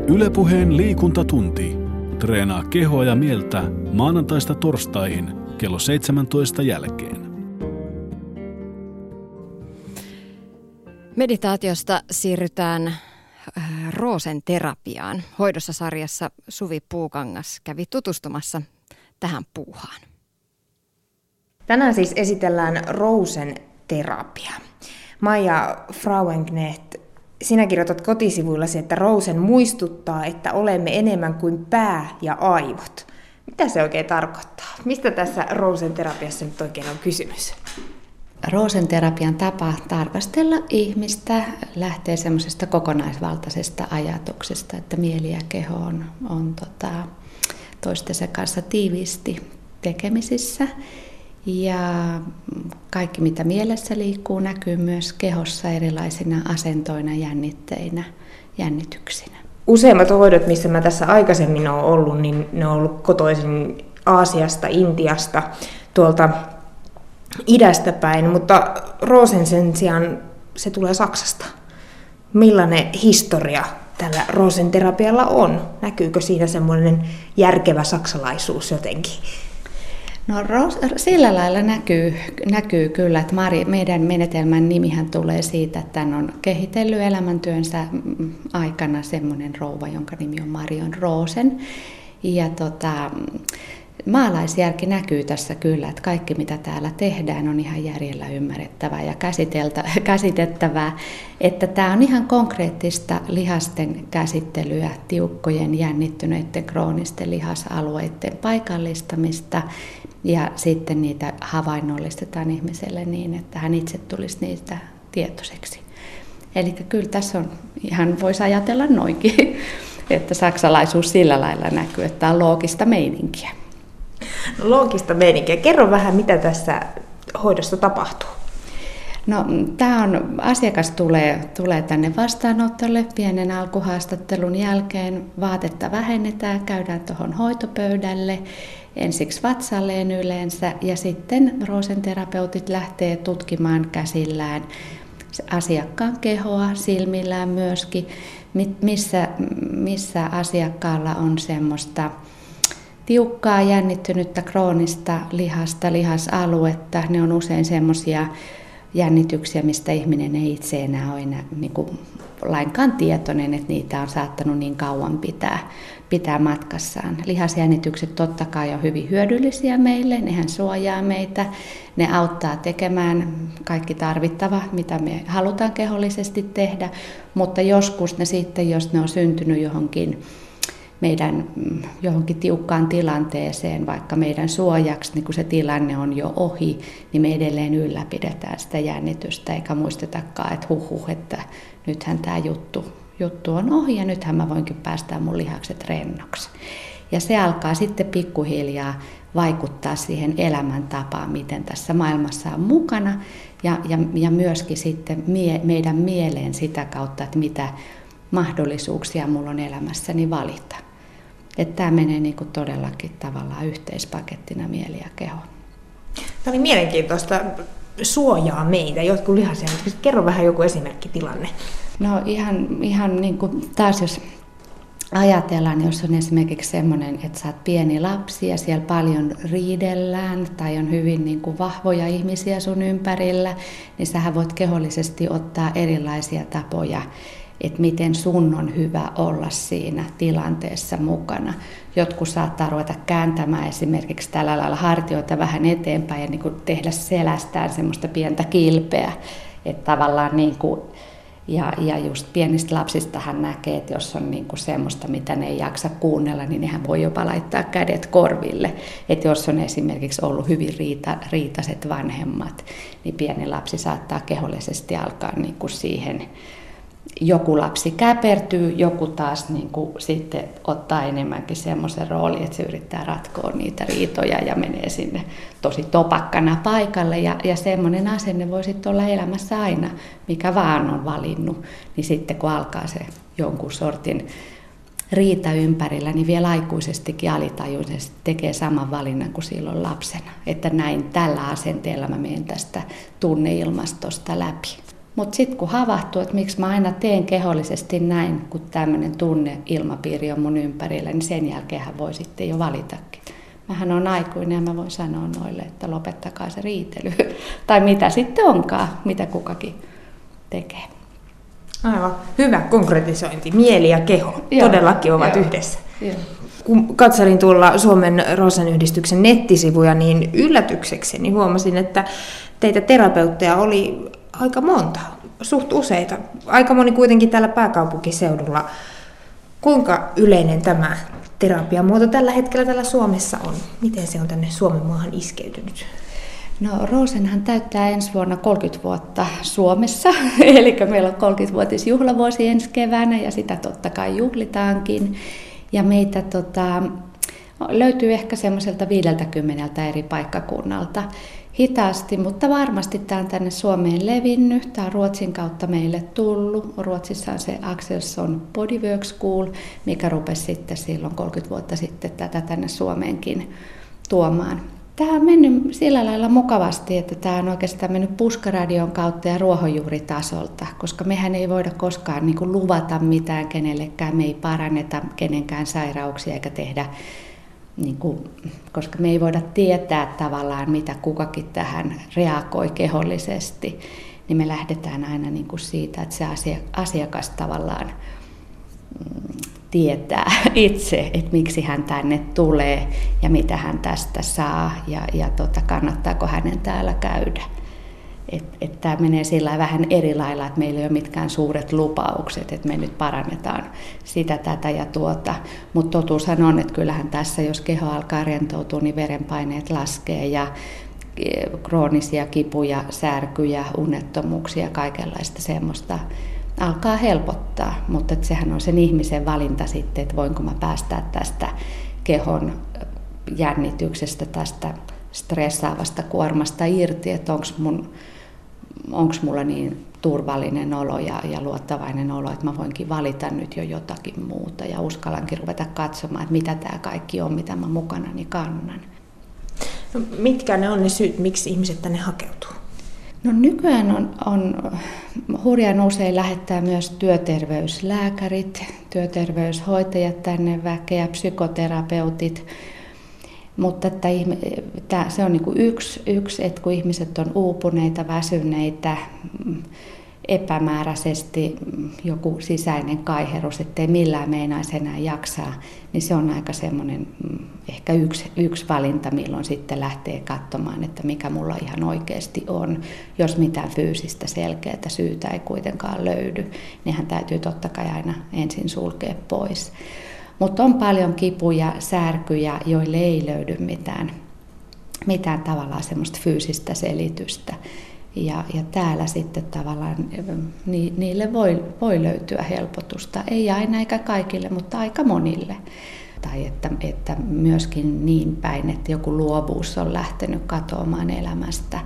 B: Ylepuheen liikuntatunti. Treenaa kehoa ja mieltä maanantaista torstaihin kello 17 jälkeen.
A: Meditaatiosta siirrytään äh, Roosen terapiaan. Hoidossa sarjassa Suvi Puukangas kävi tutustumassa tähän puuhaan.
D: Tänään siis esitellään Rosen terapia. Maija Frauenknecht, sinä kirjoitat kotisivuillasi, että Rosen muistuttaa, että olemme enemmän kuin pää ja aivot. Mitä se oikein tarkoittaa? Mistä tässä Rosen terapiassa nyt oikein on kysymys?
E: Roosenterapian tapa tarkastella ihmistä lähtee semmoisesta kokonaisvaltaisesta ajatuksesta, että mieli ja keho on, on tota, toistensa kanssa tiiviisti tekemisissä. Ja kaikki, mitä mielessä liikkuu, näkyy myös kehossa erilaisina asentoina, jännitteinä, jännityksinä.
D: Useimmat hoidot, missä mä tässä aikaisemmin olen ollut, niin ne on ollut kotoisin Aasiasta, Intiasta, tuolta idästä päin, mutta Roosen sen sijaan se tulee Saksasta. Millainen historia tällä Roosen terapialla on? Näkyykö siinä semmoinen järkevä saksalaisuus jotenkin?
E: No sillä lailla näkyy, näkyy kyllä, että Mari, meidän menetelmän nimihän tulee siitä, että hän on kehitellyt elämäntyönsä aikana semmoinen rouva, jonka nimi on Marion Roosen. Ja tota, maalaisjärki näkyy tässä kyllä, että kaikki mitä täällä tehdään on ihan järjellä ymmärrettävää ja käsitettävää. Että tämä on ihan konkreettista lihasten käsittelyä, tiukkojen jännittyneiden kroonisten lihasalueiden paikallistamista ja sitten niitä havainnollistetaan ihmiselle niin, että hän itse tulisi niistä tietoiseksi. Eli kyllä tässä on, ihan voisi ajatella noinkin, että saksalaisuus sillä lailla näkyy, että tämä on loogista meininkiä.
D: No, loogista meininkiä. Kerro vähän, mitä tässä hoidossa tapahtuu.
E: No, tämä on, asiakas tulee, tulee tänne vastaanotolle pienen alkuhaastattelun jälkeen. Vaatetta vähennetään, käydään tuohon hoitopöydälle, ensiksi vatsalleen yleensä ja sitten roosenterapeutit lähtee tutkimaan käsillään asiakkaan kehoa, silmillään myöskin, missä, missä asiakkaalla on semmoista tiukkaa, jännittynyttä, kroonista lihasta, lihasaluetta. Ne on usein semmoisia jännityksiä, mistä ihminen ei itse enää ole enää, niin kuin, lainkaan tietoinen, että niitä on saattanut niin kauan pitää, pitää matkassaan. Lihasjännitykset totta kai on hyvin hyödyllisiä meille, nehän suojaa meitä, ne auttaa tekemään kaikki tarvittava, mitä me halutaan kehollisesti tehdä, mutta joskus ne sitten, jos ne on syntynyt johonkin meidän johonkin tiukkaan tilanteeseen, vaikka meidän suojaksi, niin kun se tilanne on jo ohi, niin me edelleen ylläpidetään sitä jännitystä, eikä muistetakaan, että huhuh, että nythän tämä juttu, juttu on ohi ja nythän mä voinkin päästää mun lihakset rennoksi. Ja se alkaa sitten pikkuhiljaa vaikuttaa siihen elämäntapaan, miten tässä maailmassa on mukana, ja, ja, ja myöskin sitten mie, meidän mieleen sitä kautta, että mitä mahdollisuuksia mulla on elämässäni valita. Että tämä menee niin kuin todellakin tavallaan yhteispakettina mieli ja keho.
D: Tämä oli mielenkiintoista suojaa meitä, jotkut lihasia. Kerro vähän joku esimerkkitilanne.
E: No ihan, ihan niin kuin taas jos ajatellaan, jos on esimerkiksi semmoinen, että oot pieni lapsi ja siellä paljon riidellään tai on hyvin niin kuin vahvoja ihmisiä sun ympärillä, niin sähän voit kehollisesti ottaa erilaisia tapoja että miten sun on hyvä olla siinä tilanteessa mukana. Jotkut saattaa ruveta kääntämään esimerkiksi tällä lailla hartioita vähän eteenpäin ja niin kuin tehdä selästään semmoista pientä kilpeä. Että tavallaan niin kuin, ja, ja just pienistä lapsista hän näkee, että jos on niin kuin semmoista, mitä ne ei jaksa kuunnella, niin nehän voi jopa laittaa kädet korville. Että jos on esimerkiksi ollut hyvin riita, riitaset vanhemmat, niin pieni lapsi saattaa kehollisesti alkaa niin kuin siihen joku lapsi käpertyy, joku taas niin kuin sitten ottaa enemmänkin semmoisen roolin, että se yrittää ratkoa niitä riitoja ja menee sinne tosi topakkana paikalle. Ja, ja semmoinen asenne voi sitten olla elämässä aina, mikä vaan on valinnut. Niin sitten kun alkaa se jonkun sortin riita ympärillä, niin vielä aikuisestikin alitajuisesti tekee saman valinnan kuin silloin lapsena. Että näin tällä asenteella mä menen tästä tunneilmastosta läpi. Mutta sitten kun havahtuu, että miksi mä aina teen kehollisesti näin, kun tämmöinen tunneilmapiiri on mun ympärillä, niin sen jälkeen hän voi sitten jo valitakin. Mähän on aikuinen ja mä voin sanoa noille, että lopettakaa se riitely. tai mitä sitten onkaan, mitä kukakin tekee.
D: Aivan. Hyvä konkretisointi. Mieli ja keho Joo. todellakin ovat Joo. yhdessä. Joo. Kun katselin tuolla Suomen Rosen yhdistyksen nettisivuja, niin yllätyksekseni huomasin, että teitä terapeutteja oli aika monta, suht useita. Aika moni kuitenkin täällä pääkaupunkiseudulla. Kuinka yleinen tämä terapiamuoto tällä hetkellä täällä Suomessa on? Miten se on tänne Suomen maahan iskeytynyt?
E: No Rosenhan täyttää ensi vuonna 30 vuotta Suomessa, eli meillä on 30-vuotisjuhlavuosi ensi keväänä ja sitä totta kai juhlitaankin. Ja meitä tota, löytyy ehkä semmoiselta 50 eri paikkakunnalta hitaasti, mutta varmasti tämä on tänne Suomeen levinnyt. Tämä on Ruotsin kautta meille tullut. Ruotsissa on se Axelsson Bodywork School, mikä rupesi sitten silloin 30 vuotta sitten tätä tänne Suomeenkin tuomaan. Tämä on mennyt sillä lailla mukavasti, että tämä on oikeastaan mennyt puskaradion kautta ja ruohonjuuritasolta, koska mehän ei voida koskaan niin kuin luvata mitään kenellekään, me ei paranneta kenenkään sairauksia eikä tehdä niin kuin, koska me ei voida tietää tavallaan, mitä kukakin tähän reagoi kehollisesti, niin me lähdetään aina niin kuin siitä, että se asiakas tavallaan mm, tietää itse, että miksi hän tänne tulee ja mitä hän tästä saa ja, ja tota, kannattaako hänen täällä käydä. Että et tämä menee sillä vähän eri lailla, että meillä ei ole mitkään suuret lupaukset, että me nyt parannetaan sitä, tätä ja tuota. Mutta totuushan on, että kyllähän tässä, jos keho alkaa rentoutua, niin verenpaineet laskee ja e, kroonisia kipuja, särkyjä, unettomuuksia, kaikenlaista semmoista alkaa helpottaa. Mutta sehän on sen ihmisen valinta sitten, että voinko mä päästää tästä kehon jännityksestä, tästä stressaavasta kuormasta irti, että onko mun onko mulla niin turvallinen olo ja, ja luottavainen olo, että mä voinkin valita nyt jo jotakin muuta ja uskallankin ruveta katsomaan, että mitä tämä kaikki on, mitä mä mukanani kannan.
D: No, mitkä ne on ne syyt, miksi ihmiset tänne hakeutuu?
E: No nykyään on, on hurjan usein lähettää myös työterveyslääkärit, työterveyshoitajat tänne väkeä, psykoterapeutit, mutta että että se on niin yksi, yksi, että kun ihmiset on uupuneita, väsyneitä, epämääräisesti joku sisäinen kaiherus, ettei millään meinaisi enää jaksaa, niin se on aika semmoinen mm, ehkä yksi, yksi valinta, milloin sitten lähtee katsomaan, että mikä mulla ihan oikeasti on. Jos mitään fyysistä selkeää syytä ei kuitenkaan löydy, niin hän täytyy totta kai aina ensin sulkea pois. Mutta on paljon kipuja, särkyjä, joille ei löydy mitään, mitään tavallaan semmoista fyysistä selitystä. Ja, ja täällä sitten tavallaan ni, niille voi, voi löytyä helpotusta. Ei aina eikä kaikille, mutta aika monille. Tai että, että myöskin niin päin, että joku luovuus on lähtenyt katoamaan elämästä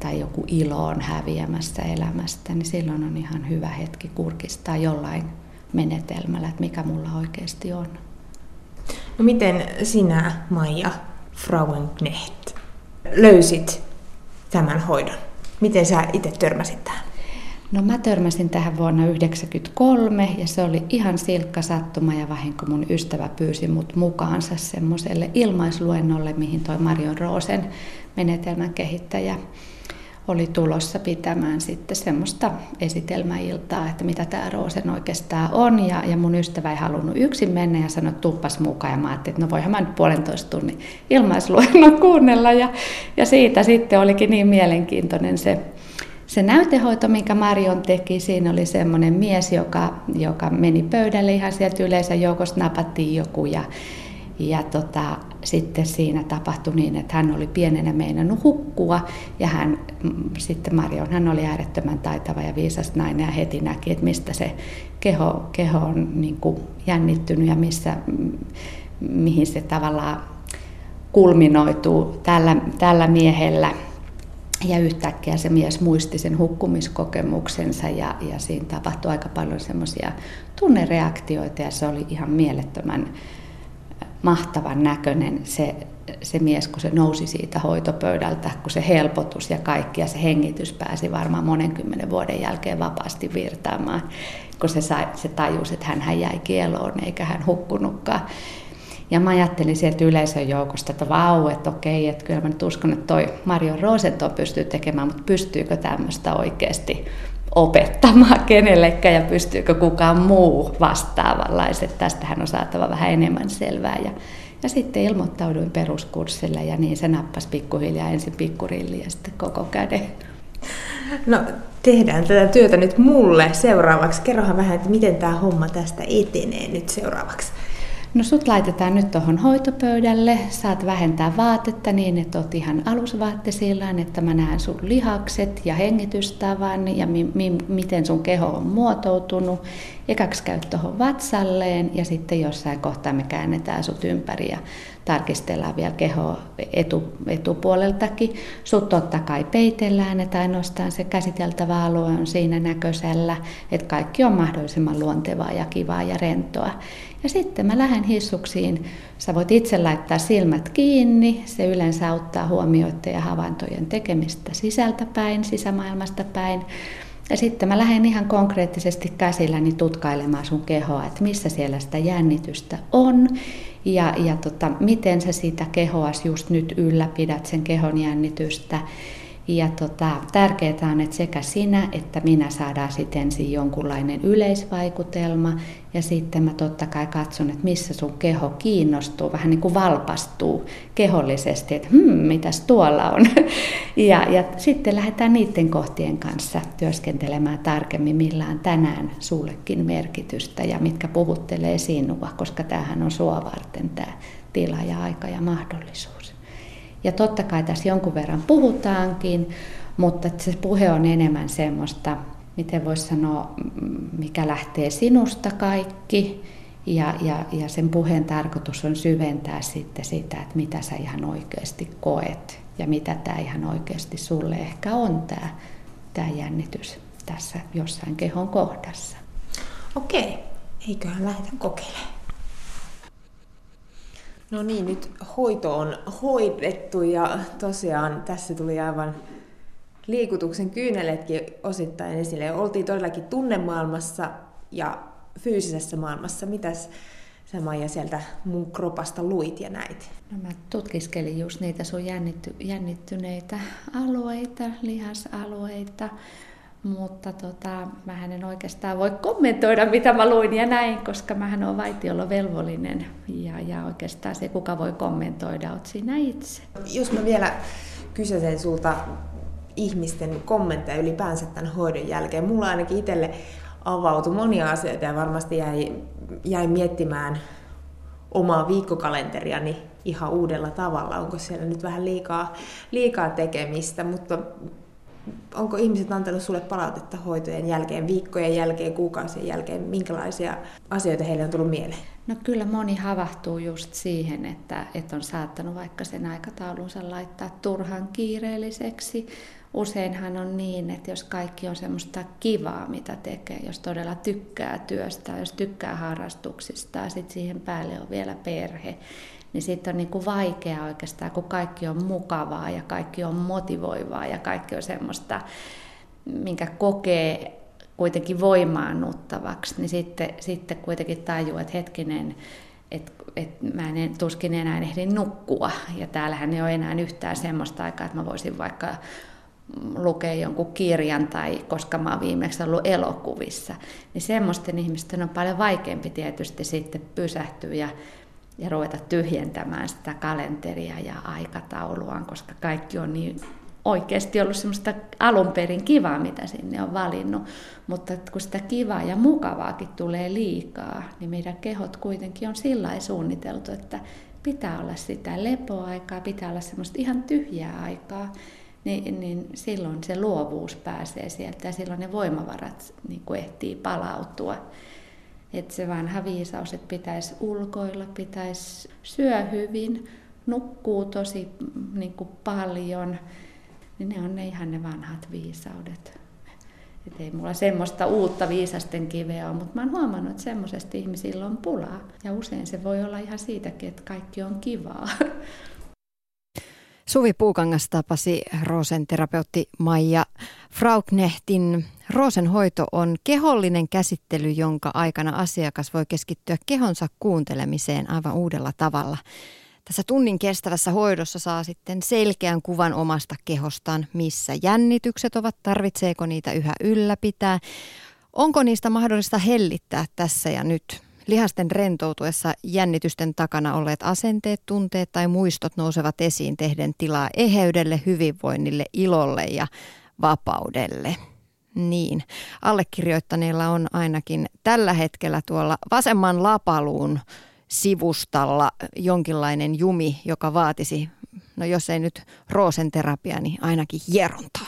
E: tai joku ilo on häviämässä elämästä, niin silloin on ihan hyvä hetki kurkistaa jollain menetelmällä, että mikä mulla oikeasti on.
D: No miten sinä, Maija Frauenknecht, löysit tämän hoidon? Miten sä itse törmäsit tähän?
E: No mä törmäsin tähän vuonna 1993 ja se oli ihan silkka sattuma ja vahinko. Mun ystävä pyysi mut mukaansa semmoiselle ilmaisluennolle, mihin toi Marion Roosen menetelmän kehittäjä oli tulossa pitämään sitten semmoista esitelmäiltaa, että mitä tämä Roosen oikeastaan on. Ja, ja mun ystävä ei halunnut yksin mennä ja sanoi, että tuppas mukaan. Ja mä ajattelin, että no voihan mä nyt puolentoista tunnin ilmaisluennon kuunnella. Ja, ja siitä sitten olikin niin mielenkiintoinen se, se näytehoito, minkä Marion teki, siinä oli semmoinen mies, joka, joka meni pöydälle ihan sieltä yleisön joukosta, napattiin joku ja, ja tota, sitten siinä tapahtui niin, että hän oli pienenä meinannut hukkua ja hän mm, sitten Marion, hän oli äärettömän taitava ja viisas nainen ja heti näki, että mistä se keho, keho on niin kuin jännittynyt ja missä, mm, mihin se tavallaan kulminoituu tällä, tällä miehellä. Ja yhtäkkiä se mies muisti sen hukkumiskokemuksensa ja, ja siinä tapahtui aika paljon semmoisia tunnereaktioita ja se oli ihan mielettömän mahtavan näköinen se, se mies, kun se nousi siitä hoitopöydältä, kun se helpotus ja kaikki ja se hengitys pääsi varmaan monen kymmenen vuoden jälkeen vapaasti virtaamaan, kun se, sai, se tajusi, että hän jäi kieloon eikä hän hukkunutkaan. Ja mä ajattelin sieltä yleisön joukosta, että vau, että okei, että kyllä mä nyt uskon, että toi Mario Rosenton pystyy tekemään, mutta pystyykö tämmöistä oikeasti opettamaan kenellekään ja pystyykö kukaan muu vastaavanlaiset. Tästähän on saatava vähän enemmän selvää. Ja, ja sitten ilmoittauduin peruskurssille ja niin se nappasi pikkuhiljaa ensin pikkurilli ja sitten koko käden.
D: No tehdään tätä työtä nyt mulle seuraavaksi. Kerrohan vähän, että miten tämä homma tästä etenee nyt seuraavaksi.
E: No sut laitetaan nyt tuohon hoitopöydälle, saat vähentää vaatetta niin, että oot ihan alusvaattesillaan, että mä näen sun lihakset ja hengitystavan ja mi- mi- miten sun keho on muotoutunut. Ekaksi käyt tuohon vatsalleen ja sitten jossain kohtaa me käännetään sut ympäri ja tarkistellaan vielä keho etu, etupuoleltakin. Sut totta kai peitellään, että ainoastaan se käsiteltävä alue on siinä näköisellä, että kaikki on mahdollisimman luontevaa ja kivaa ja rentoa. Ja sitten mä lähden hissuksiin. Sä voit itse laittaa silmät kiinni. Se yleensä auttaa huomioiden ja havaintojen tekemistä sisältä päin, sisämaailmasta päin. Ja sitten mä lähden ihan konkreettisesti käsilläni tutkailemaan sun kehoa, että missä siellä sitä jännitystä on ja, ja tota, miten sä sitä kehoas just nyt ylläpidät sen kehon jännitystä. Ja tota, tärkeää on, että sekä sinä että minä saadaan sitten ensin jonkunlainen yleisvaikutelma ja sitten mä totta kai katson, että missä sun keho kiinnostuu, vähän niin kuin valpastuu kehollisesti, että hmm, mitäs tuolla on. Ja, ja sitten lähdetään niiden kohtien kanssa työskentelemään tarkemmin, millä on tänään sullekin merkitystä ja mitkä puhuttelee sinua, koska tämähän on sua varten tämä tila ja aika ja mahdollisuus. Ja totta kai tässä jonkun verran puhutaankin, mutta se puhe on enemmän semmoista, miten voisi sanoa, mikä lähtee sinusta kaikki. Ja, ja, ja sen puheen tarkoitus on syventää sitten sitä, että mitä sä ihan oikeasti koet ja mitä tämä ihan oikeasti sulle ehkä on tämä, tämä jännitys tässä jossain kehon kohdassa.
D: Okei, eiköhän lähdetä kokeilemaan. No niin, nyt hoito on hoidettu ja tosiaan tässä tuli aivan liikutuksen kyyneletkin osittain esille. Oltiin todellakin tunnemaailmassa ja fyysisessä maailmassa. Mitäs sä Maija sieltä mun kropasta luit ja näit?
E: No mä tutkiskelin just niitä sun jännitty, jännittyneitä alueita, lihasalueita, mutta tota, mä en oikeastaan voi kommentoida, mitä mä luin ja näin, koska mä olen vaitiolla velvollinen ja, ja oikeastaan se, kuka voi kommentoida, oot sinä itse.
D: Jos mä vielä kysyisin sulta ihmisten kommentteja ylipäänsä tämän hoidon jälkeen. Mulla ainakin itselle avautui monia asioita ja varmasti jäi, jäi miettimään omaa viikkokalenteriani ihan uudella tavalla. Onko siellä nyt vähän liikaa, liikaa tekemistä, mutta onko ihmiset antanut sulle palautetta hoitojen jälkeen, viikkojen jälkeen, kuukausien jälkeen, minkälaisia asioita heille on tullut mieleen?
E: No kyllä moni havahtuu just siihen, että, että on saattanut vaikka sen aikataulunsa laittaa turhan kiireelliseksi. Useinhan on niin, että jos kaikki on semmoista kivaa, mitä tekee, jos todella tykkää työstä, jos tykkää harrastuksista, ja sitten siihen päälle on vielä perhe, niin sitten on niin kuin vaikea oikeastaan, kun kaikki on mukavaa ja kaikki on motivoivaa ja kaikki on semmoista, minkä kokee kuitenkin voimaannuttavaksi, niin sitten, sitten kuitenkin tajuu, että hetkinen, että et mä en tuskin enää ehdin nukkua. Ja täällähän ei ole enää yhtään semmoista aikaa, että mä voisin vaikka lukea jonkun kirjan tai koska mä oon viimeksi ollut elokuvissa. Niin semmoisten ihmisten on paljon vaikeampi tietysti sitten pysähtyä ja ja ruveta tyhjentämään sitä kalenteria ja aikatauluaan, koska kaikki on niin oikeasti ollut semmoista alun perin kivaa, mitä sinne on valinnut. Mutta kun sitä kivaa ja mukavaakin tulee liikaa, niin meidän kehot kuitenkin on sillä suunniteltu, että pitää olla sitä lepoaikaa, pitää olla semmoista ihan tyhjää aikaa, niin, niin silloin se luovuus pääsee sieltä ja silloin ne voimavarat niin kuin ehtii palautua. Että se vanha viisaus, että pitäisi ulkoilla, pitäisi syö hyvin, nukkuu tosi niin kuin paljon, niin ne on ne ihan ne vanhat viisaudet. Et ei mulla semmoista uutta viisasten kiveä ole, mutta mä oon huomannut, että semmoisesta ihmisillä on pulaa. Ja usein se voi olla ihan siitäkin, että kaikki on kivaa.
A: Suvi Puukangas tapasi Roosen terapeutti Maija Frauknehtin. Roosen hoito on kehollinen käsittely, jonka aikana asiakas voi keskittyä kehonsa kuuntelemiseen aivan uudella tavalla. Tässä tunnin kestävässä hoidossa saa sitten selkeän kuvan omasta kehostaan, missä jännitykset ovat, tarvitseeko niitä yhä ylläpitää, onko niistä mahdollista hellittää tässä ja nyt. Lihasten rentoutuessa jännitysten takana olleet asenteet, tunteet tai muistot nousevat esiin tehden tilaa eheydelle, hyvinvoinnille, ilolle ja vapaudelle. Niin, allekirjoittaneilla on ainakin tällä hetkellä tuolla vasemman lapaluun sivustalla jonkinlainen jumi, joka vaatisi, no jos ei nyt roosen terapia, niin ainakin hierontaa.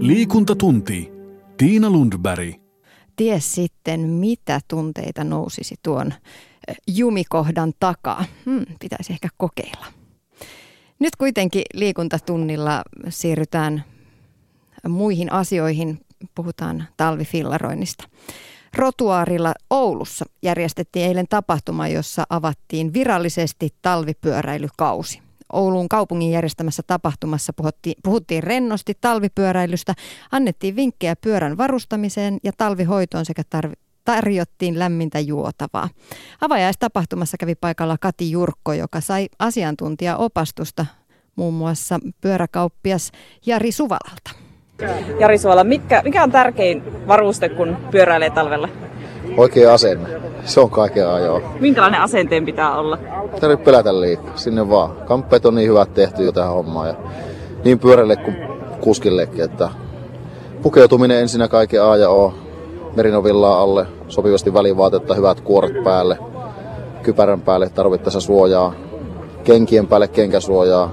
B: Liikuntatunti. Tiina Lundberg.
A: Ties sitten, mitä tunteita nousisi tuon jumikohdan takaa. Hmm, pitäisi ehkä kokeilla. Nyt kuitenkin liikuntatunnilla siirrytään muihin asioihin puhutaan talvifillaroinnista. Rotuaarilla Oulussa järjestettiin eilen tapahtuma, jossa avattiin virallisesti talvipyöräilykausi. Oulun kaupungin järjestämässä tapahtumassa puhuttiin, puhuttiin rennosti talvipyöräilystä, annettiin vinkkejä pyörän varustamiseen ja talvihoitoon sekä tarvi, tarjottiin lämmintä juotavaa. Avajaistapahtumassa kävi paikalla Kati Jurkko, joka sai asiantuntijaopastusta muun muassa pyöräkauppias Jari Suvalalta.
F: Jari Suola, mikä, mikä on tärkein varuste, kun pyöräilee talvella?
G: Oikea asenne. Se on kaiken ajoa.
F: Minkälainen asenteen pitää olla?
G: Tarvitse pelätä liikaa, sinne vaan. Kamppeet on niin hyvät tehty jo tähän hommaan. Ja niin pyörälle kuin kuskillekin, että pukeutuminen ensinnä kaiken A ja O. Merinovillaa alle, sopivasti välivaatetta, hyvät kuoret päälle, kypärän päälle tarvittaessa suojaa, kenkien päälle kenkäsuojaa.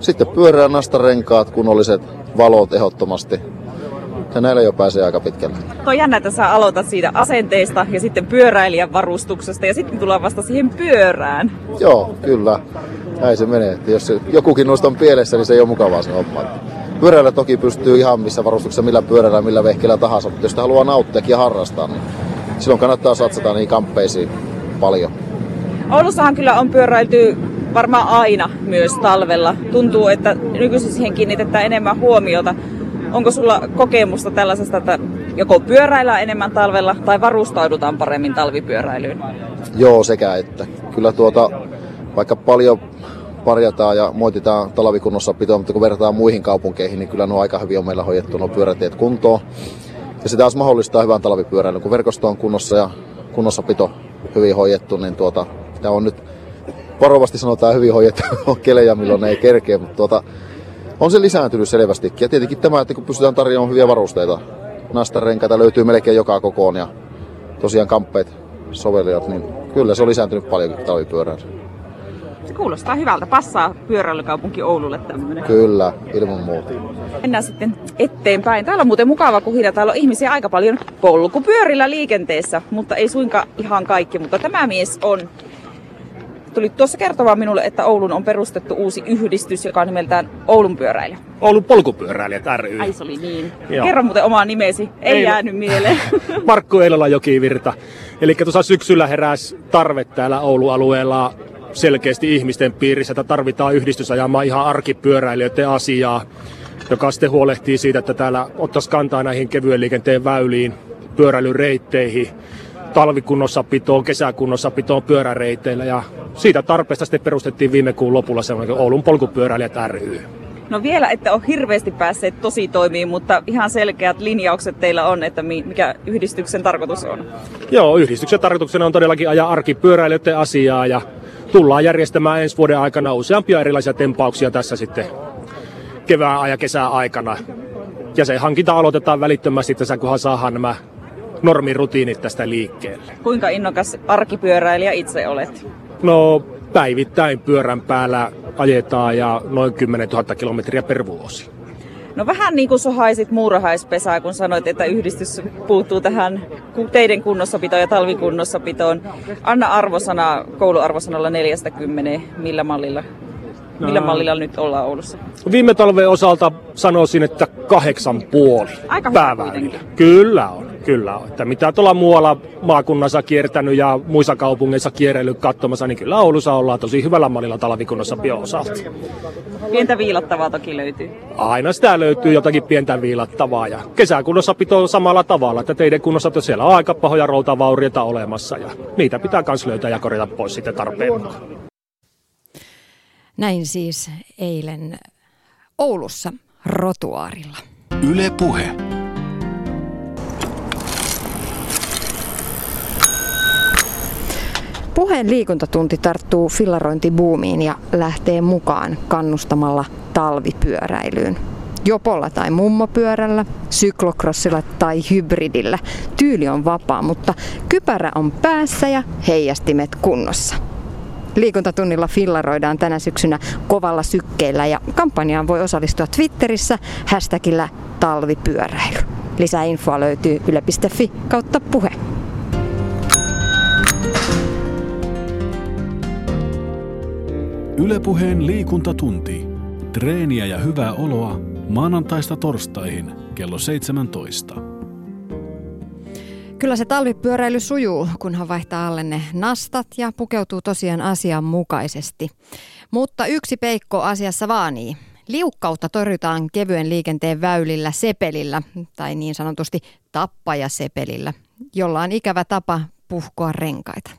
G: Sitten pyörää nastarenkaat, kunnolliset valot ehdottomasti. Ja näillä jo pääsee aika pitkälle.
F: On jännä, että sä aloitat siitä asenteesta ja sitten pyöräilijän varustuksesta ja sitten tullaan vasta siihen pyörään.
G: Joo, kyllä. Näin se menee. Että jos jokukin noista on pielessä, niin se ei ole mukavaa se homma. Pyöräillä toki pystyy ihan missä varustuksessa, millä pyörällä, millä vehkeellä tahansa, mutta jos haluaa nauttia ja harrastaa, niin silloin kannattaa satsata niihin kamppeisiin paljon.
F: Oulussahan kyllä on pyöräilty varmaan aina myös talvella. Tuntuu, että nykyisin siihen kiinnitetään enemmän huomiota. Onko sulla kokemusta tällaisesta, että joko pyöräillään enemmän talvella tai varustaudutaan paremmin talvipyöräilyyn?
G: Joo, sekä että. Kyllä tuota, vaikka paljon parjataan ja moititaan talvikunnossapitoa, mutta kun verrataan muihin kaupunkeihin, niin kyllä nuo aika hyvin on meillä hoidettu nuo pyörätiet kuntoon. Ja se taas mahdollistaa hyvän talvipyöräilyn. Kun verkosto on kunnossa ja kunnossapito hyvin hoidettu, niin tuota, tämä on nyt varovasti sanotaan hyvin hoidettu kelejä, milloin ei kerkeä, mutta tuota, on se lisääntynyt selvästikin. Ja tietenkin tämä, että kun pystytään tarjoamaan hyviä varusteita, nastarenkaita löytyy melkein joka kokoon ja tosiaan kamppeet, sovelijat, niin kyllä se on lisääntynyt paljon talvipyörään.
F: Se kuulostaa hyvältä. Passaa pyöräilykaupunki Oululle tämmöinen.
G: Kyllä, ilman muuta.
F: Mennään sitten eteenpäin. Täällä on muuten mukava kuhina. Täällä on ihmisiä aika paljon polkupyörillä liikenteessä, mutta ei suinkaan ihan kaikki. Mutta tämä mies on tuli tuossa kertomaan minulle, että Oulun on perustettu uusi yhdistys, joka on nimeltään Oulun pyöräilijä.
H: Oulun polkupyöräilijät ry.
F: Ai se oli niin. Joo. Kerro muuten omaa nimesi, ei Eila... jäänyt mieleen.
H: Markku Eilola Jokivirta. Eli tuossa syksyllä heräsi tarve täällä Oulun alueella selkeästi ihmisten piirissä, että tarvitaan yhdistys ajamaan ihan arkipyöräilijöiden asiaa, joka sitten huolehtii siitä, että täällä ottaisi kantaa näihin kevyen liikenteen väyliin, pyöräilyreitteihin, talvikunnossapitoon, kesäkunnossapitoon pyöräreiteillä ja siitä tarpeesta sitten perustettiin viime kuun lopulla semmoinen Oulun polkupyöräilijät ry.
F: No vielä että ole hirveästi päässeet tosi toimiin, mutta ihan selkeät linjaukset teillä on, että mikä yhdistyksen tarkoitus on.
H: Joo, yhdistyksen tarkoituksena on todellakin ajaa arkipyöräilijöiden asiaa ja tullaan järjestämään ensi vuoden aikana useampia erilaisia tempauksia tässä sitten kevään ja kesän aikana. Ja se hankinta aloitetaan välittömästi tässä, kunhan saadaan nämä normirutiinit tästä liikkeelle.
F: Kuinka innokas arkipyöräilijä itse olet?
H: No päivittäin pyörän päällä ajetaan ja noin 10 000 kilometriä per vuosi.
F: No vähän niin kuin sohaisit muurahaispesää, kun sanoit, että yhdistys puuttuu tähän teidän kunnossapitoon ja talvikunnossapitoon. Anna arvosana kouluarvosanalla 40, millä mallilla Millä mallilla nyt ollaan Oulussa?
H: Viime talven osalta sanoisin, että kahdeksan puoli
F: Aika
H: Kyllä on, kyllä on. Että mitä tuolla muualla maakunnassa kiertänyt ja muissa kaupungeissa kierrellyt katsomassa, niin kyllä Oulussa ollaan tosi hyvällä mallilla talvikunnassa bio-osalta.
F: Pientä viilattavaa toki löytyy.
H: Aina sitä löytyy jotakin pientä viilattavaa ja kesäkunnossa pitää samalla tavalla, että teidän kunnossa siellä on aika pahoja routavaurioita olemassa ja niitä pitää myös löytää ja korjata pois sitten tarpeen mukaan.
A: Näin siis eilen Oulussa rotuaarilla.
B: Yle Puhe.
A: Puheen liikuntatunti tarttuu fillarointibuumiin ja lähtee mukaan kannustamalla talvipyöräilyyn. Jopolla tai mummopyörällä, syklokrossilla tai hybridillä. Tyyli on vapaa, mutta kypärä on päässä ja heijastimet kunnossa. Liikuntatunnilla fillaroidaan tänä syksynä kovalla sykkeellä ja kampanjaan voi osallistua Twitterissä hashtagillä talvipyöräily. Lisää infoa löytyy yle.fi kautta puhe.
B: Ylepuheen liikuntatunti. Treeniä ja hyvää oloa maanantaista torstaihin kello 17.
A: Kyllä se talvipyöräily sujuu, kunhan vaihtaa alle ne nastat ja pukeutuu tosiaan asianmukaisesti. Mutta yksi peikko asiassa vaanii. Liukkautta torjutaan kevyen liikenteen väylillä sepelillä tai niin sanotusti tappajasepelillä, jolla on ikävä tapa puhkoa renkaita.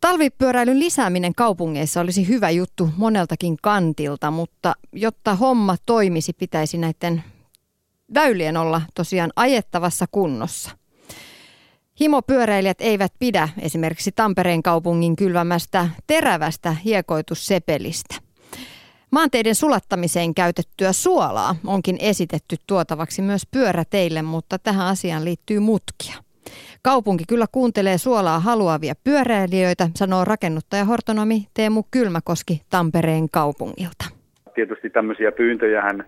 A: Talvipyöräilyn lisääminen kaupungeissa olisi hyvä juttu moneltakin kantilta, mutta jotta homma toimisi, pitäisi näiden väylien olla tosiaan ajettavassa kunnossa. Himopyöräilijät eivät pidä esimerkiksi Tampereen kaupungin kylvämästä terävästä hiekoitussepelistä. Maanteiden sulattamiseen käytettyä suolaa onkin esitetty tuotavaksi myös pyöräteille, mutta tähän asiaan liittyy mutkia. Kaupunki kyllä kuuntelee suolaa haluavia pyöräilijöitä, sanoo rakennuttaja hortonomi Teemu Kylmäkoski Tampereen kaupungilta.
I: Tietysti tämmöisiä pyyntöjähän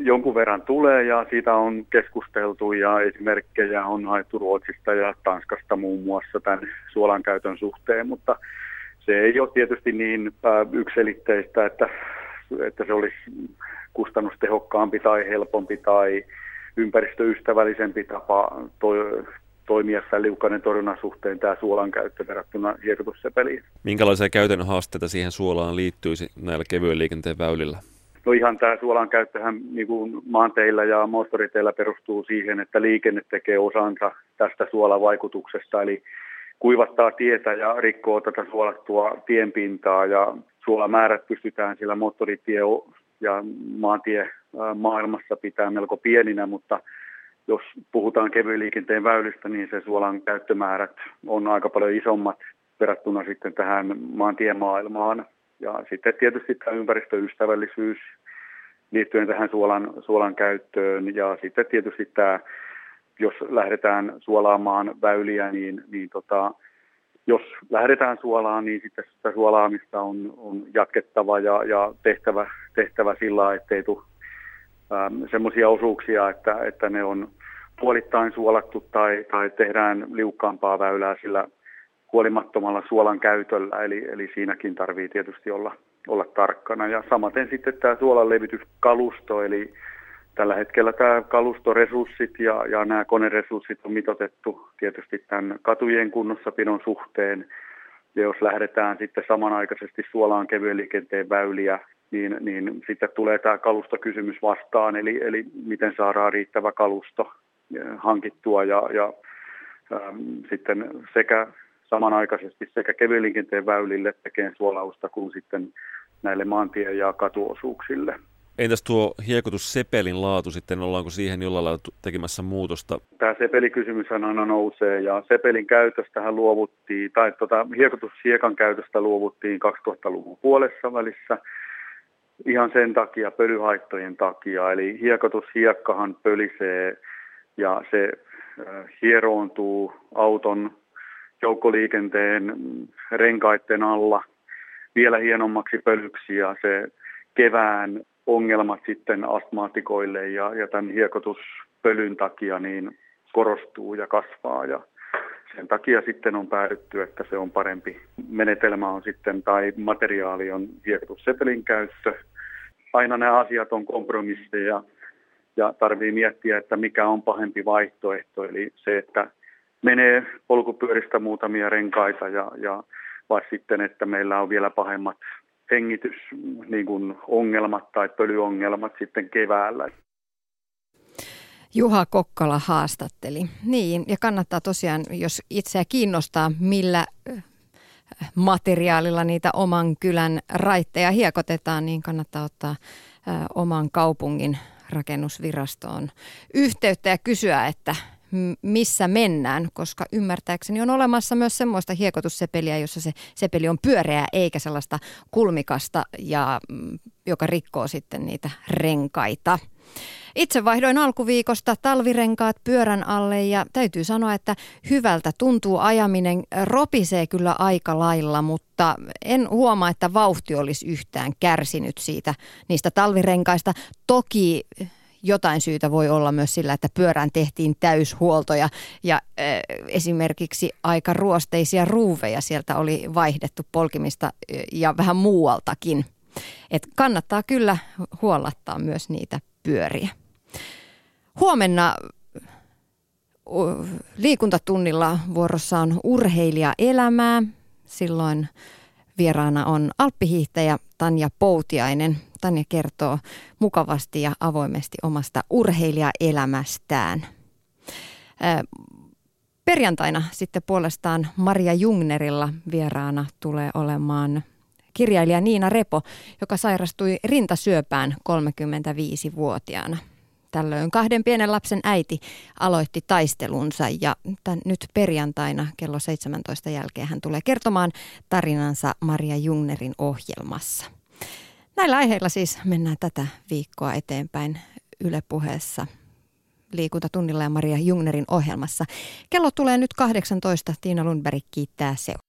I: jonkun verran tulee ja siitä on keskusteltu ja esimerkkejä on haettu Ruotsista ja Tanskasta muun muassa tämän suolan käytön suhteen, mutta se ei ole tietysti niin ykselitteistä, että, että se olisi kustannustehokkaampi tai helpompi tai ympäristöystävällisempi tapa toimia tämän liukkainen torjunnan suhteen tämä suolan käyttö verrattuna hiekotussepeliin.
J: Minkälaisia käytännön haasteita siihen suolaan liittyisi näillä kevyen liikenteen väylillä?
I: No ihan tämä suolan käyttöhän niin kuin maanteillä ja moottoriteillä perustuu siihen, että liikenne tekee osansa tästä suolavaikutuksesta, eli kuivattaa tietä ja rikkoo tätä suolattua tienpintaa ja suolamäärät pystytään sillä moottoritie ja maantie maailmassa pitää melko pieninä, mutta jos puhutaan kevyen liikenteen väylistä, niin se suolan käyttömäärät on aika paljon isommat verrattuna sitten tähän maantiemaailmaan. Ja sitten tietysti tämä ympäristöystävällisyys liittyen tähän suolan, suolan käyttöön ja sitten tietysti tämä, jos lähdetään suolaamaan väyliä, niin, niin tota, jos lähdetään suolaan, niin sitten sitä suolaamista on, on jatkettava ja, ja tehtävä, tehtävä sillä, ettei tule ähm, semmoisia osuuksia, että, että ne on puolittain suolattu tai, tai tehdään liukkaampaa väylää sillä huolimattomalla suolan käytöllä, eli, eli siinäkin tarvii tietysti olla, olla tarkkana. Ja samaten sitten tämä suolan levityskalusto, eli tällä hetkellä tämä kalustoresurssit ja, ja nämä koneresurssit on mitotettu tietysti tämän katujen kunnossapidon suhteen. Ja jos lähdetään sitten samanaikaisesti suolaan kevyen liikenteen väyliä, niin, niin sitten tulee tämä kalustokysymys vastaan, eli, eli miten saadaan riittävä kalusto hankittua ja, ja ähm, sitten sekä samanaikaisesti sekä kevyen liikenteen väylille tekee suolausta kuin sitten näille maantie- ja katuosuuksille.
J: Entäs tuo hiekotus Sepelin laatu sitten, ollaanko siihen jollain lailla tekemässä muutosta?
I: Tämä Sepelikysymys aina nousee ja Sepelin käytöstähän luovuttiin, tai tuota, hiekotushiekan käytöstä luovuttiin 2000-luvun puolessa välissä ihan sen takia, pölyhaittojen takia. Eli hiekotushiekkahan pölisee ja se hieroontuu auton joukkoliikenteen renkaiden alla vielä hienommaksi pölyksi ja se kevään ongelmat sitten astmaatikoille ja, ja tämän hiekotuspölyn takia niin korostuu ja kasvaa ja sen takia sitten on päädytty, että se on parempi menetelmä on sitten tai materiaali on hiekotussepelin käyttö. Aina nämä asiat on kompromisseja ja tarvii miettiä, että mikä on pahempi vaihtoehto. Eli se, että menee polkupyöristä muutamia renkaita ja, ja vai sitten, että meillä on vielä pahemmat hengitys niin ongelmat tai pölyongelmat sitten keväällä.
A: Juha Kokkala haastatteli. Niin, ja kannattaa tosiaan, jos itseä kiinnostaa, millä materiaalilla niitä oman kylän raitteja hiekotetaan, niin kannattaa ottaa oman kaupungin rakennusvirastoon yhteyttä ja kysyä, että missä mennään, koska ymmärtääkseni on olemassa myös semmoista hiekotussepeliä, jossa se sepeli on pyöreä eikä sellaista kulmikasta, ja, mm, joka rikkoo sitten niitä renkaita. Itse vaihdoin alkuviikosta talvirenkaat pyörän alle ja täytyy sanoa, että hyvältä tuntuu ajaminen. Ropisee kyllä aika lailla, mutta en huomaa, että vauhti olisi yhtään kärsinyt siitä niistä talvirenkaista. Toki jotain syytä voi olla myös sillä, että pyörään tehtiin täyshuoltoja ja äh, esimerkiksi aika ruosteisia ruuveja sieltä oli vaihdettu polkimista ja vähän muualtakin. Et kannattaa kyllä huollattaa myös niitä pyöriä. Huomenna liikuntatunnilla vuorossa on urheilija elämää. Silloin vieraana on alppihiihtäjä Tanja Poutiainen. Tanja kertoo mukavasti ja avoimesti omasta urheilijaelämästään. Perjantaina sitten puolestaan Maria Jungnerilla vieraana tulee olemaan kirjailija Niina Repo, joka sairastui rintasyöpään 35-vuotiaana. Tällöin kahden pienen lapsen äiti aloitti taistelunsa ja tämän nyt perjantaina kello 17 jälkeen hän tulee kertomaan tarinansa Maria Jungnerin ohjelmassa. Näillä aiheilla siis mennään tätä viikkoa eteenpäin Yle puheessa liikuntatunnilla ja Maria Jungnerin ohjelmassa. Kello tulee nyt 18. Tiina Lundberg kiittää seuraavaa.